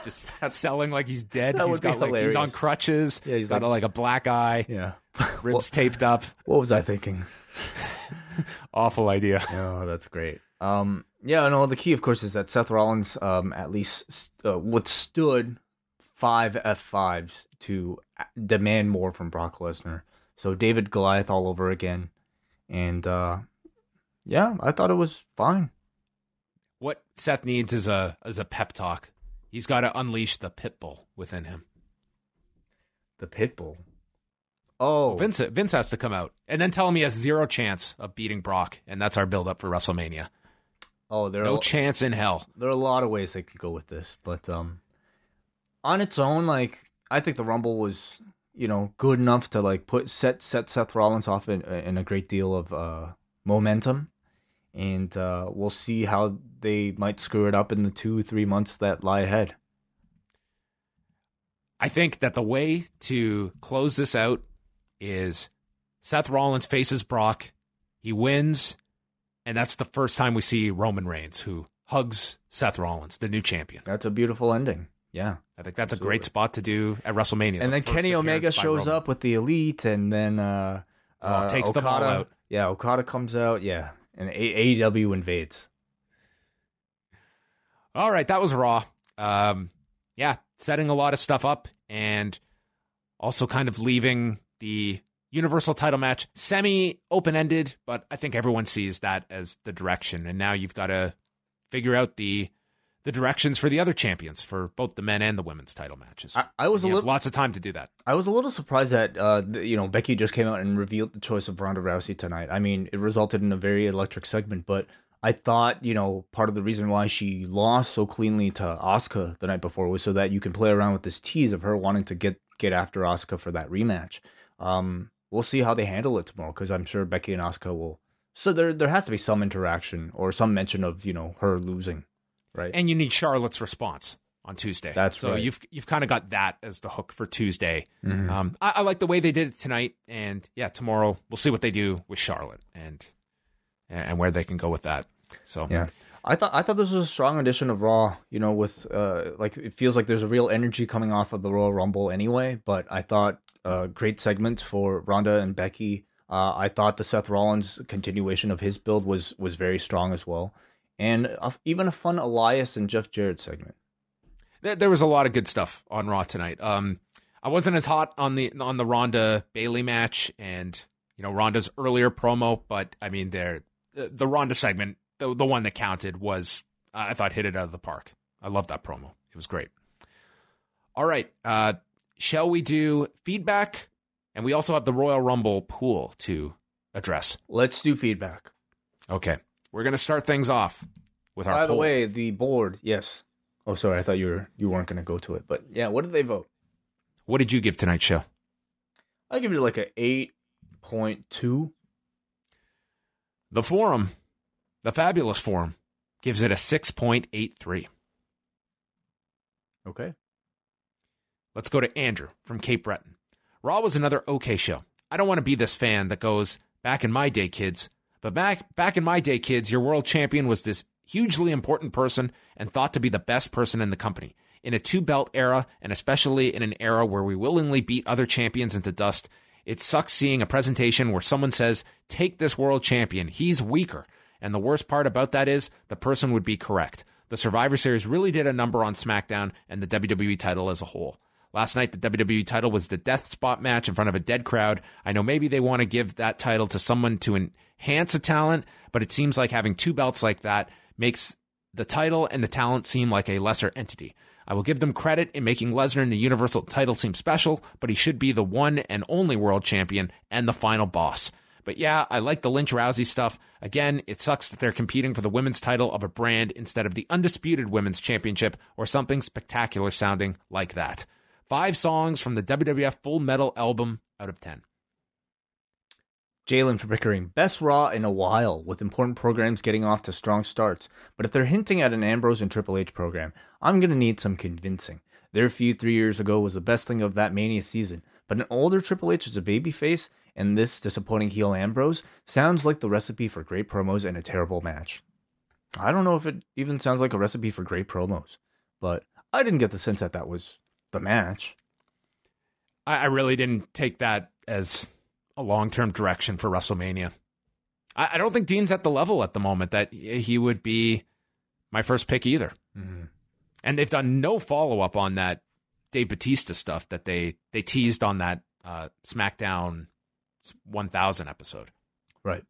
just selling like he's dead. That he's would be got like he's on crutches. Yeah, he's got like- like a black eye, yeah. ribs taped up. What was I thinking? Awful idea. Oh, that's great. Um, yeah, no, the key, of course, is that Seth Rollins um, at least uh, withstood five F5s to demand more from Brock Lesnar. So David Goliath all over again. And uh, yeah, I thought it was fine. What Seth needs is a is a pep talk. He's got to unleash the pit bull within him. The Pitbull. Oh, Vince Vince has to come out and then tell him he has zero chance of beating Brock, and that's our build up for WrestleMania. oh, there No are chance in hell. there are a lot of ways they could go with this, but um, on its own, like I think the Rumble was, you know, good enough to like put set set Seth Rollins off in, in a great deal of uh, momentum, and uh, we'll see how they might screw it up in the two three months that lie ahead. I think that the way to close this out is Seth Rollins faces Brock. He wins, and that's the first time we see Roman Reigns, who hugs Seth Rollins, the new champion. That's a beautiful ending. Yeah, I think that's a great spot to do at WrestleMania. and the then Kenny Omega shows Roman. up with the Elite, and then uh, Oh, uh, takes them all out. Yeah, Okada comes out. Yeah, and AEW invades. All right, that was Raw. Um, yeah, setting a lot of stuff up and also kind of leaving the Universal title match semi open ended, but I think everyone sees that as the direction. And now you've got to figure out the the directions for the other champions for both the men and the women's title matches. I, I was a have little. lots of time to do that. I was a little surprised that uh, you know Becky just came out and revealed the choice of Ronda Rousey tonight. I mean, it resulted in a very electric segment, but I thought you know part of the reason why she lost so cleanly to Asuka the night before was so that you can play around with this tease of her wanting to get get after Asuka for that rematch. Um, we'll see how they handle it tomorrow because I'm sure Becky and Asuka will. So there there has to be some interaction or some mention of you know her losing, right? And you need Charlotte's response on Tuesday. That's so right. you've you've kind of got that as the hook for Tuesday. Mhm. Um, I, I like the way they did it tonight, and yeah, tomorrow we'll see what they do with Charlotte and and where they can go with that. So Yeah. I thought I thought this was a strong edition of Raw, you know, with uh like it feels like there's a real energy coming off of the Royal Rumble anyway, but I thought uh great segments for Ronda and Becky. Uh I thought the Seth Rollins continuation of his build was was very strong as well. And even a fun Elias and Jeff Jarrett segment. there, there was a lot of good stuff on Raw tonight. Um, I wasn't as hot on the on the Ronda Bayley match and you know Ronda's earlier promo, but I mean, there the, Ronda segment, the the one that counted was I thought hit it out of the park. I love that promo. It was great. All right, uh, shall we do feedback? And we also have the Royal Rumble pool to address. Let's do feedback. Okay, we're gonna start things off with our By the poll. way, the board, yes. Oh, sorry, I thought you were you weren't going to go to it, but yeah, what did they vote? What did you give tonight's show? I give it like a eight point two. The forum, the fabulous forum, gives it a 6.83. Okay. Let's go to Andrew from Cape Breton. Raw was another okay show. I don't want to be this fan that goes, back in my day, kids. But back back in my day, kids, your world champion was this hugely important person and thought to be the best person in the company. In a two belt era, and especially in an era where we willingly beat other champions into dust, it sucks seeing a presentation where someone says, Take this world champion, he's weaker. And the worst part about that is the person would be correct. The Survivor Series really did a number on SmackDown and the WWE title as a whole. Last night, the WWE title was the death spot match in front of a dead crowd. I know maybe they want to give that title to someone to enhance a talent, but it seems like having two belts like that makes the title and the talent seem like a lesser entity. I will give them credit in making Lesnar in the Universal title seem special, but he should be the one and only world champion and the final boss. But yeah, I like the Lynch Rousey stuff. Again, it sucks that they're competing for the women's title of a brand instead of the undisputed women's championship or something spectacular sounding like that. Five songs from the WWF Full Metal album out of 10. Jalen for Pickering, best Raw in a while, with important programs getting off to strong starts. But if they're hinting at an Ambrose and Triple H program, I'm going to need some convincing. Their feud three years ago was the best thing of that Mania season, but an older Triple H as a babyface and this disappointing heel Ambrose sounds like the recipe for great promos and a terrible match. I don't know if it even sounds like a recipe for great promos, but I didn't get the sense that that was the match. I really didn't take that as a long term direction for WrestleMania. I, I, don't think Dean's at the level at the moment that he would be my first pick either. Mm-hmm. And they've done no follow up on that Dave Batista stuff that they they teased on that uh, SmackDown 1000 episode. Right.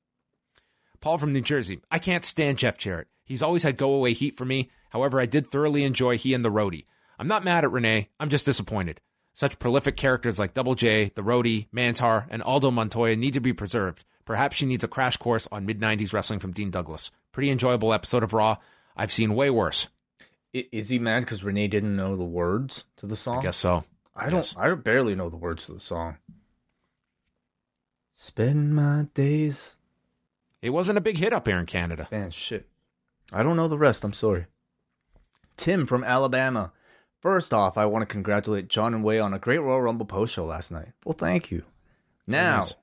Paul from New Jersey. I can't stand Jeff Jarrett. He's always had go away heat for me. However, I did thoroughly enjoy he and the roadie. I'm not mad at Renee. I'm just disappointed. Such prolific characters like Double J, the roadie, Mantaur, and Aldo Montoya need to be preserved. Perhaps she needs a crash course on mid 90s wrestling from Dean Douglas. Pretty enjoyable episode of Raw. I've seen way worse. Is he mad because Renee didn't know the words to the song? I guess so. I don't. Yes. I barely know the words to the song. Spend my days. It wasn't a big hit up here in Canada. Man, shit. I don't know the rest. I'm sorry. Tim from Alabama. First off, I want to congratulate John and Wai on a great Royal Rumble post show last night. Well, thank you. Now, nice.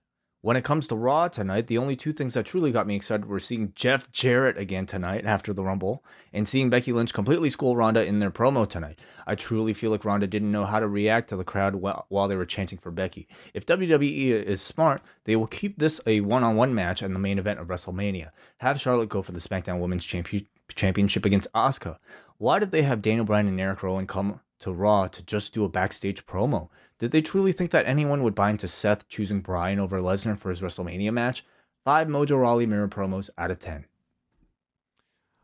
When it comes to Raw tonight, the only two things that truly got me excited were seeing Jeff Jarrett again tonight after the Rumble and seeing Becky Lynch completely school Ronda in their promo tonight. I truly feel like Ronda didn't know how to react to the crowd while they were chanting for Becky. If WWE is smart, they will keep this a one on one match in the main event of WrestleMania. Have Charlotte go for the SmackDown Women's Championship against Asuka. Why did they have Daniel Bryan and Eric Rowan come to Raw to just do a backstage promo. Did they truly think that anyone would buy into Seth choosing Bryan over Lesnar for his WrestleMania match? Five Mojo Rawley mirror promos out of 10.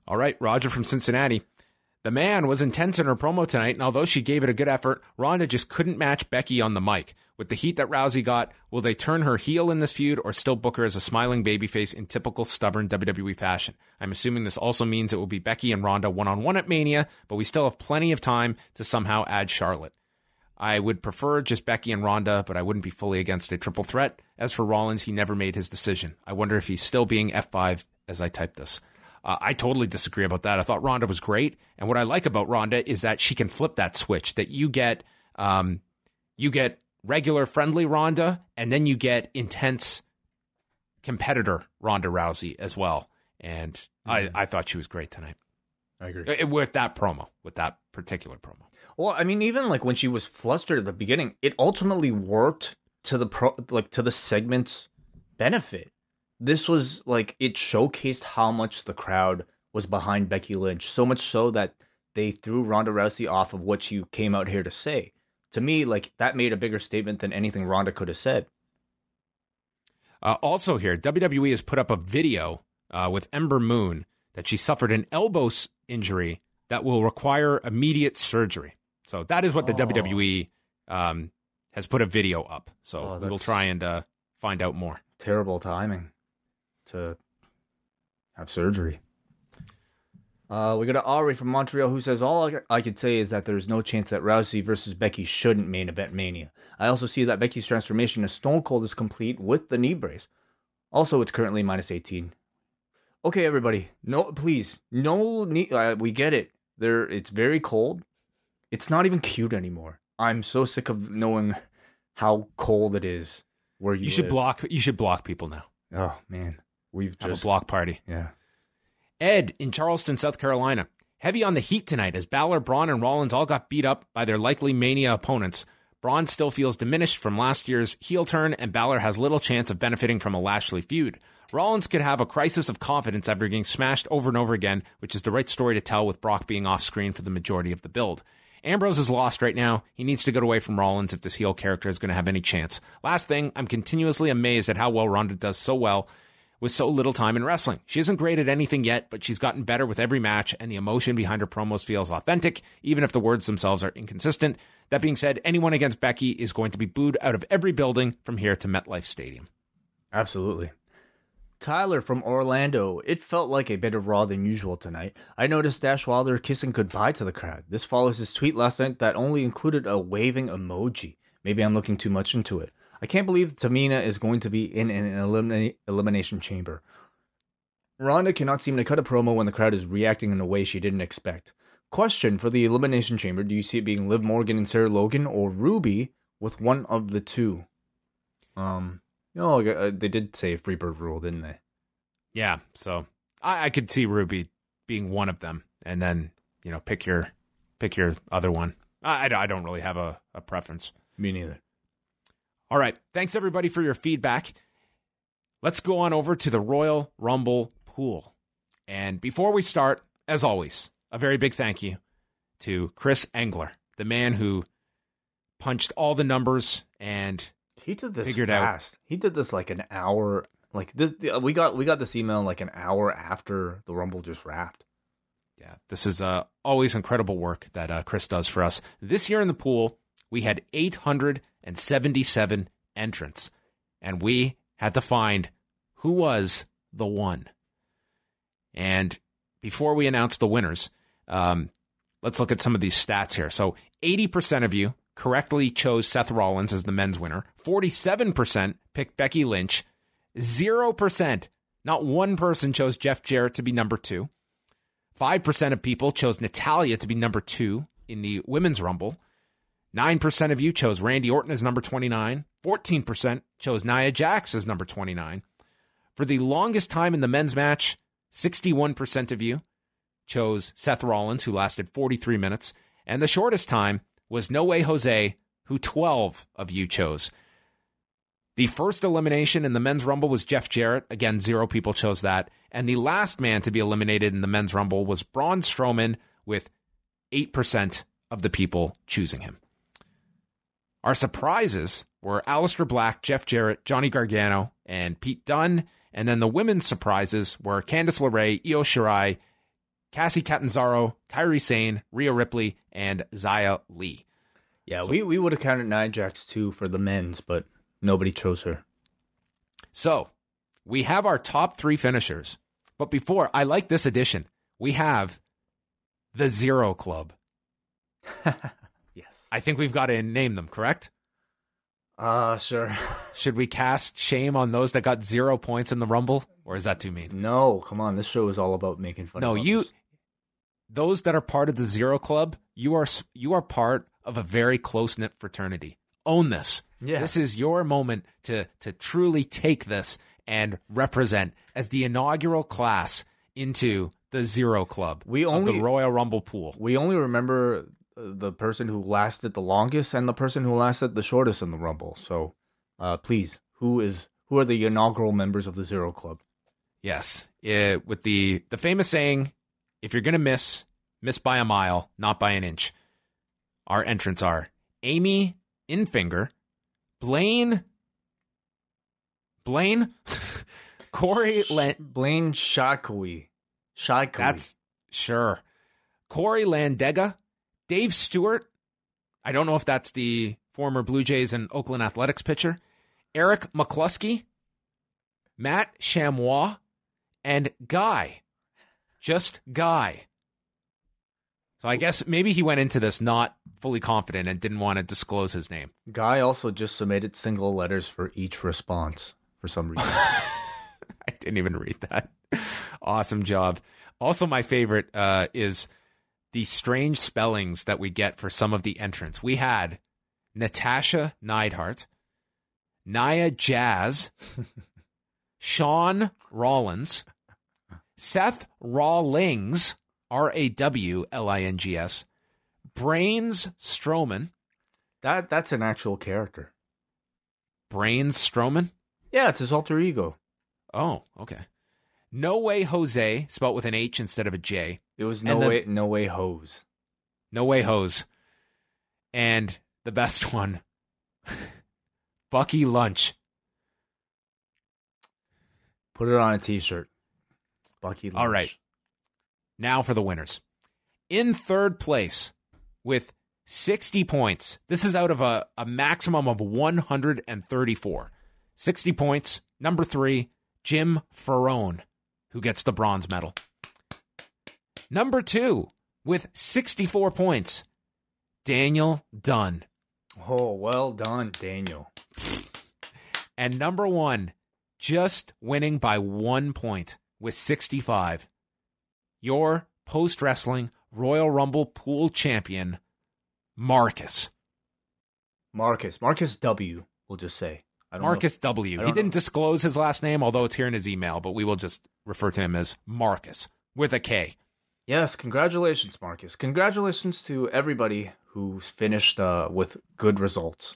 All right, Roger from Cincinnati. The man was intense in her promo tonight, and although she gave it a good effort, Ronda just couldn't match Becky on the mic. With the heat that Rousey got, will they turn her heel in this feud or still book her as a smiling babyface in typical stubborn WWE fashion? I'm assuming this also means it will be Becky and Ronda one on one at Mania, but we still have plenty of time to somehow add Charlotte. I would prefer just Becky and Ronda, but I wouldn't be fully against a triple threat. As for Rollins, he never made his decision. I wonder if he's still being F5 as I type this. Uh, I totally disagree about that. I thought Ronda was great, and what I like about Ronda is that she can flip that switch. That you get, um, you get regular friendly Ronda, and then you get intense competitor Ronda Rousey as well. And mm-hmm. I, I thought she was great tonight. I agree uh, with that promo, with that particular promo. Well, I mean, even like when she was flustered at the beginning, it ultimately worked to the pro, like to the segment's benefit this was like it showcased how much the crowd was behind Becky Lynch, so much so that they threw Ronda Rousey off of what she came out here to say. To me, like that made a bigger statement than anything Ronda could have said. Uh, also, here WWE has put up a video uh, with Ember Moon that she suffered an elbow injury that will require immediate surgery. So that is what the oh. WWE um, has put a video up. So oh, we will try and uh, find out more. Terrible timing to have surgery. Uh, we got Ari from Montreal who says all I, I could say is that there's no chance that Rousey versus Becky shouldn't main event Mania. I also see that Becky's transformation to Stone Cold is complete with the knee brace. Also, it's currently minus 18. Okay, everybody, no, please, no knee. Uh, we get it. There, it's very cold. It's not even cute anymore. I'm so sick of knowing how cold it is where you. You should block. You should block people now. Oh man. We've Have just a block party. Yeah. Ed in Charleston, South Carolina. Heavy on the heat tonight as Balor, Braun, and Rollins all got beat up by their likely Mania opponents. Braun still feels diminished from last year's heel turn, and Balor has little chance of benefiting from a Lashley feud. Rollins could have a crisis of confidence after getting smashed over and over again, which is the right story to tell with Brock being off screen for the majority of the build. Ambrose is lost right now. He needs to get away from Rollins if this heel character is going to have any chance. Last thing, I'm continuously amazed at how well Ronda does so well with so little time in wrestling. She isn't great at anything yet, but she's gotten better with every match, and the emotion behind her promos feels authentic, even if the words themselves are inconsistent. That being said, anyone against Becky is going to be booed out of every building from here to MetLife Stadium. Absolutely. Tyler from Orlando. It felt like a bit of Raw than usual tonight. I noticed Dash Wilder kissing goodbye to the crowd. This follows his tweet last night that only included a waving emoji. Maybe I'm looking too much into it. I can't believe Tamina is going to be in an elimina- elimination chamber. Ronda cannot seem to cut a promo when the crowd is reacting in a way she didn't expect. question for the Elimination Chamber do you see it being Liv Morgan and Sarah Logan or Ruby with one of the two? Um, no, uh, they did say Freebird rule, didn't they? Yeah, so I, I could see Ruby being one of them, and then you know pick your pick your other one. I, I don't really have a, a preference. Me neither. All right, thanks everybody for your feedback. Let's go on over to the Royal Rumble pool. And before we start, as always, a very big thank you to Chris Engler, the man who punched all the numbers and he did this figured fast. out. He did this like an hour. Like this, we got we got this email like an hour after the Rumble just wrapped. Yeah, this is uh, always incredible work that uh, Chris does for us. This year in the pool, we had 877 entrants, and we had to find who was the one. And before we announce the winners, um, let's look at some of these stats here. So 80% of you correctly chose Seth Rollins as the men's winner. 47% picked Becky Lynch. 0%, not one person chose Jeff Jarrett to be number two. 5% of people chose Natalya to be number two in the women's rumble. 9% of you chose Randy Orton as number 29. 14% chose Nia Jax as number 29. For the longest time in the men's match, 61% of you chose Seth Rollins, who lasted 43 minutes. And the shortest time was No Way Jose, who 12 of you chose. The first elimination in the men's rumble was Jeff Jarrett. Again, zero people chose that. And the last man to be eliminated in the men's rumble was Braun Strowman, with 8% of the people choosing him. Our surprises were Aleister Black, Jeff Jarrett, Johnny Gargano, and Pete Dunne. And then the women's surprises were Candice LeRae, Io Shirai, Kacy Catanzaro, Kairi Sane, Rhea Ripley, and Xia Li. Yeah, so, we, we would have counted Nia Jax too for the men's, but nobody chose her. So we have our top three finishers. But before, I like this addition. We have the Zero Club. I think we've got to name them, correct? Uh, sure. Should we cast shame on those that got zero points in the Rumble, or is that too mean? No, come on. This show is all about making fun. Of No, you, those that are part of the Zero Club, you are you are part of a very close knit fraternity. Own this. Yeah. This is your moment to to truly take this and represent as the inaugural class into the Zero Club. We only the Royal Rumble pool. We only remember the person who lasted the longest and the person who lasted the shortest in the Rumble. So, uh, please, who is who are the inaugural members of the Zero Club? Yes, it, with the the famous saying, "If you're gonna miss, miss by a mile, not by an inch." Our entrants are Amy Infinger, Blaine, Blaine, Corey, Lan- Blaine Shakui, Shakui. That's sure. Corey Landega, Dave Stewart. I don't know if that's the former Blue Jays and Oakland Athletics pitcher. Eric McCluskey, Matt Chamois, and Guy. Just Guy. So I guess maybe he went into this not fully confident and didn't want to disclose his name. Guy also just submitted single letters for each response for some reason. I didn't even read that. Awesome job. Also, my favorite uh, is the strange spellings that we get for some of the entrants. We had Natasha Neidhart, Nia Jazz, Sean Rollins, Seth Rawlings, R A W L I N G S, Brains Strowman. That that's an actual character. Brains Strowman? Yeah, it's his alter ego. Oh, okay. No way Jose, spelt with an H instead of a J. It was no way, no way hose. No way hose. And the best one, Bucky Lunch. Put it on a T-shirt. Bucky Lunch. All right. Now for the winners. In third place with 60 points. This is out of a, a maximum of 134. 60 points. Number three, Jim Ferrone, who gets the bronze medal. Number two, with 64 points, Daniel Dunn. Oh, well done, Daniel. And number one, just winning by one point with 65. Your post wrestling Royal Rumble pool champion, Marcus. Marcus. Marcus W. We'll just say. I don't Marcus. W. He didn't know. disclose his last name, although it's here in his email, but we will just refer to him as Marcus with a K. Yes, congratulations, Marcus. Congratulations to everybody who's finished uh, with good results.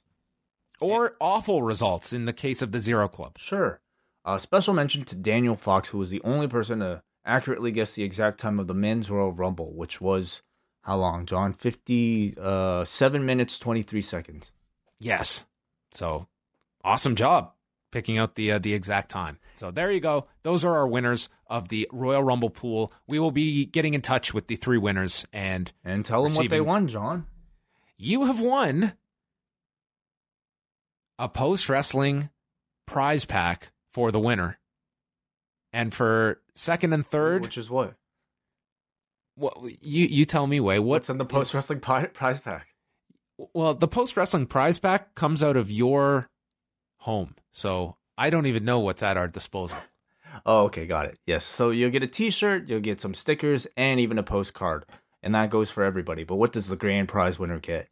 Or awful results in the case of the Zero Club. Sure. Uh, special mention to Daniel Fox, who was the only person to accurately guess the exact time of the men's Royal Rumble, which was how long, John? 57 uh, minutes, 23 seconds. Yes. So awesome job picking out the uh, the exact time. So there you go. Those are our winners of the Royal Rumble pool. We will be getting in touch with the three winners and and tell them what they won, John. You have won a post wrestling prize pack for the winner, and for second and third, which is what. Well, you you tell me, Wai. What's in the post wrestling prize pack? Well, the post wrestling prize pack comes out of your home. So I don't even know what's at our disposal. oh, okay, got it. Yes. So you'll get a t-shirt, you'll get some stickers and even a postcard. And that goes for everybody. But what does the grand prize winner get?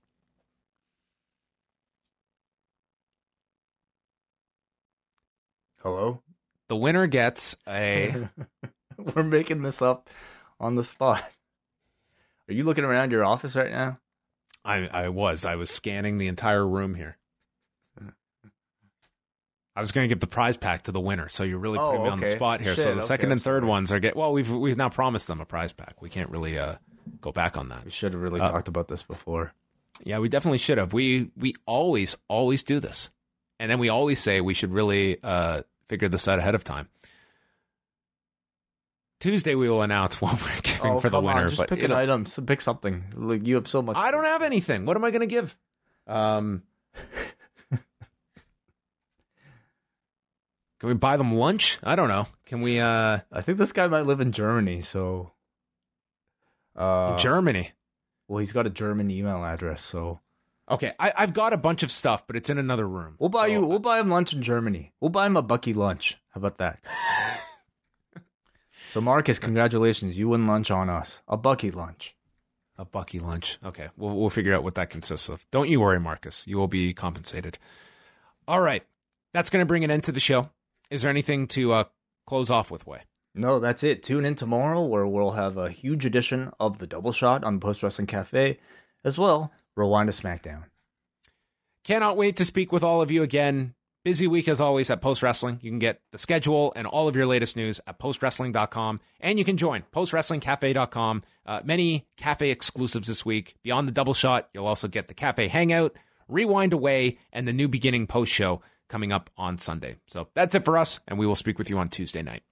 Hello? The winner gets a We're making this up on the spot. Are you looking around your office right now? I I was. I was scanning the entire room here. I was going to give the prize pack to the winner, so you're really putting oh, me on the spot here. Shit, so the second okay, and third ones are get well. We've we've now promised them a prize pack. We can't really uh, go back on that. We should have really uh, talked about this before. Yeah, we definitely should have. We we always always do this, and then we always say we should really uh, figure this out ahead of time. Tuesday we will announce what we're giving oh, for the winner. On, just but pick an item, pick something. Like you have so much. I don't have anything. What am I going to give? Um. Can we buy them lunch? I don't know. Can we? uh I think this guy might live in Germany, so. Uh, Germany. Well, he's got a German email address, so. Okay, I, have got a bunch of stuff, but it's in another room. We'll buy so, you. We'll buy him lunch in Germany. We'll buy him a Bucky lunch. How about that? so, Marcus, congratulations! You win lunch on us. A Bucky lunch. A Bucky lunch. Okay, we'll we'll figure out what that consists of. Don't you worry, Marcus. You will be compensated. All right, that's going to bring an end to the show. Is there anything to uh, close off with, Wai? No, that's it. Tune in tomorrow where we'll have a huge edition of the Double Shot on the Post Wrestling Cafe, as well. Rewind to SmackDown. Cannot wait to speak with all of you again. Busy week as always at Post Wrestling. You can get the schedule and all of your latest news at postwrestling.com. And you can join postwrestlingcafe.com. Uh, many cafe exclusives this week. Beyond the double shot, you'll also get the cafe hangout, rewind away, and the new beginning post show coming up on Sunday. So that's it for us, and we will speak with you on Tuesday night.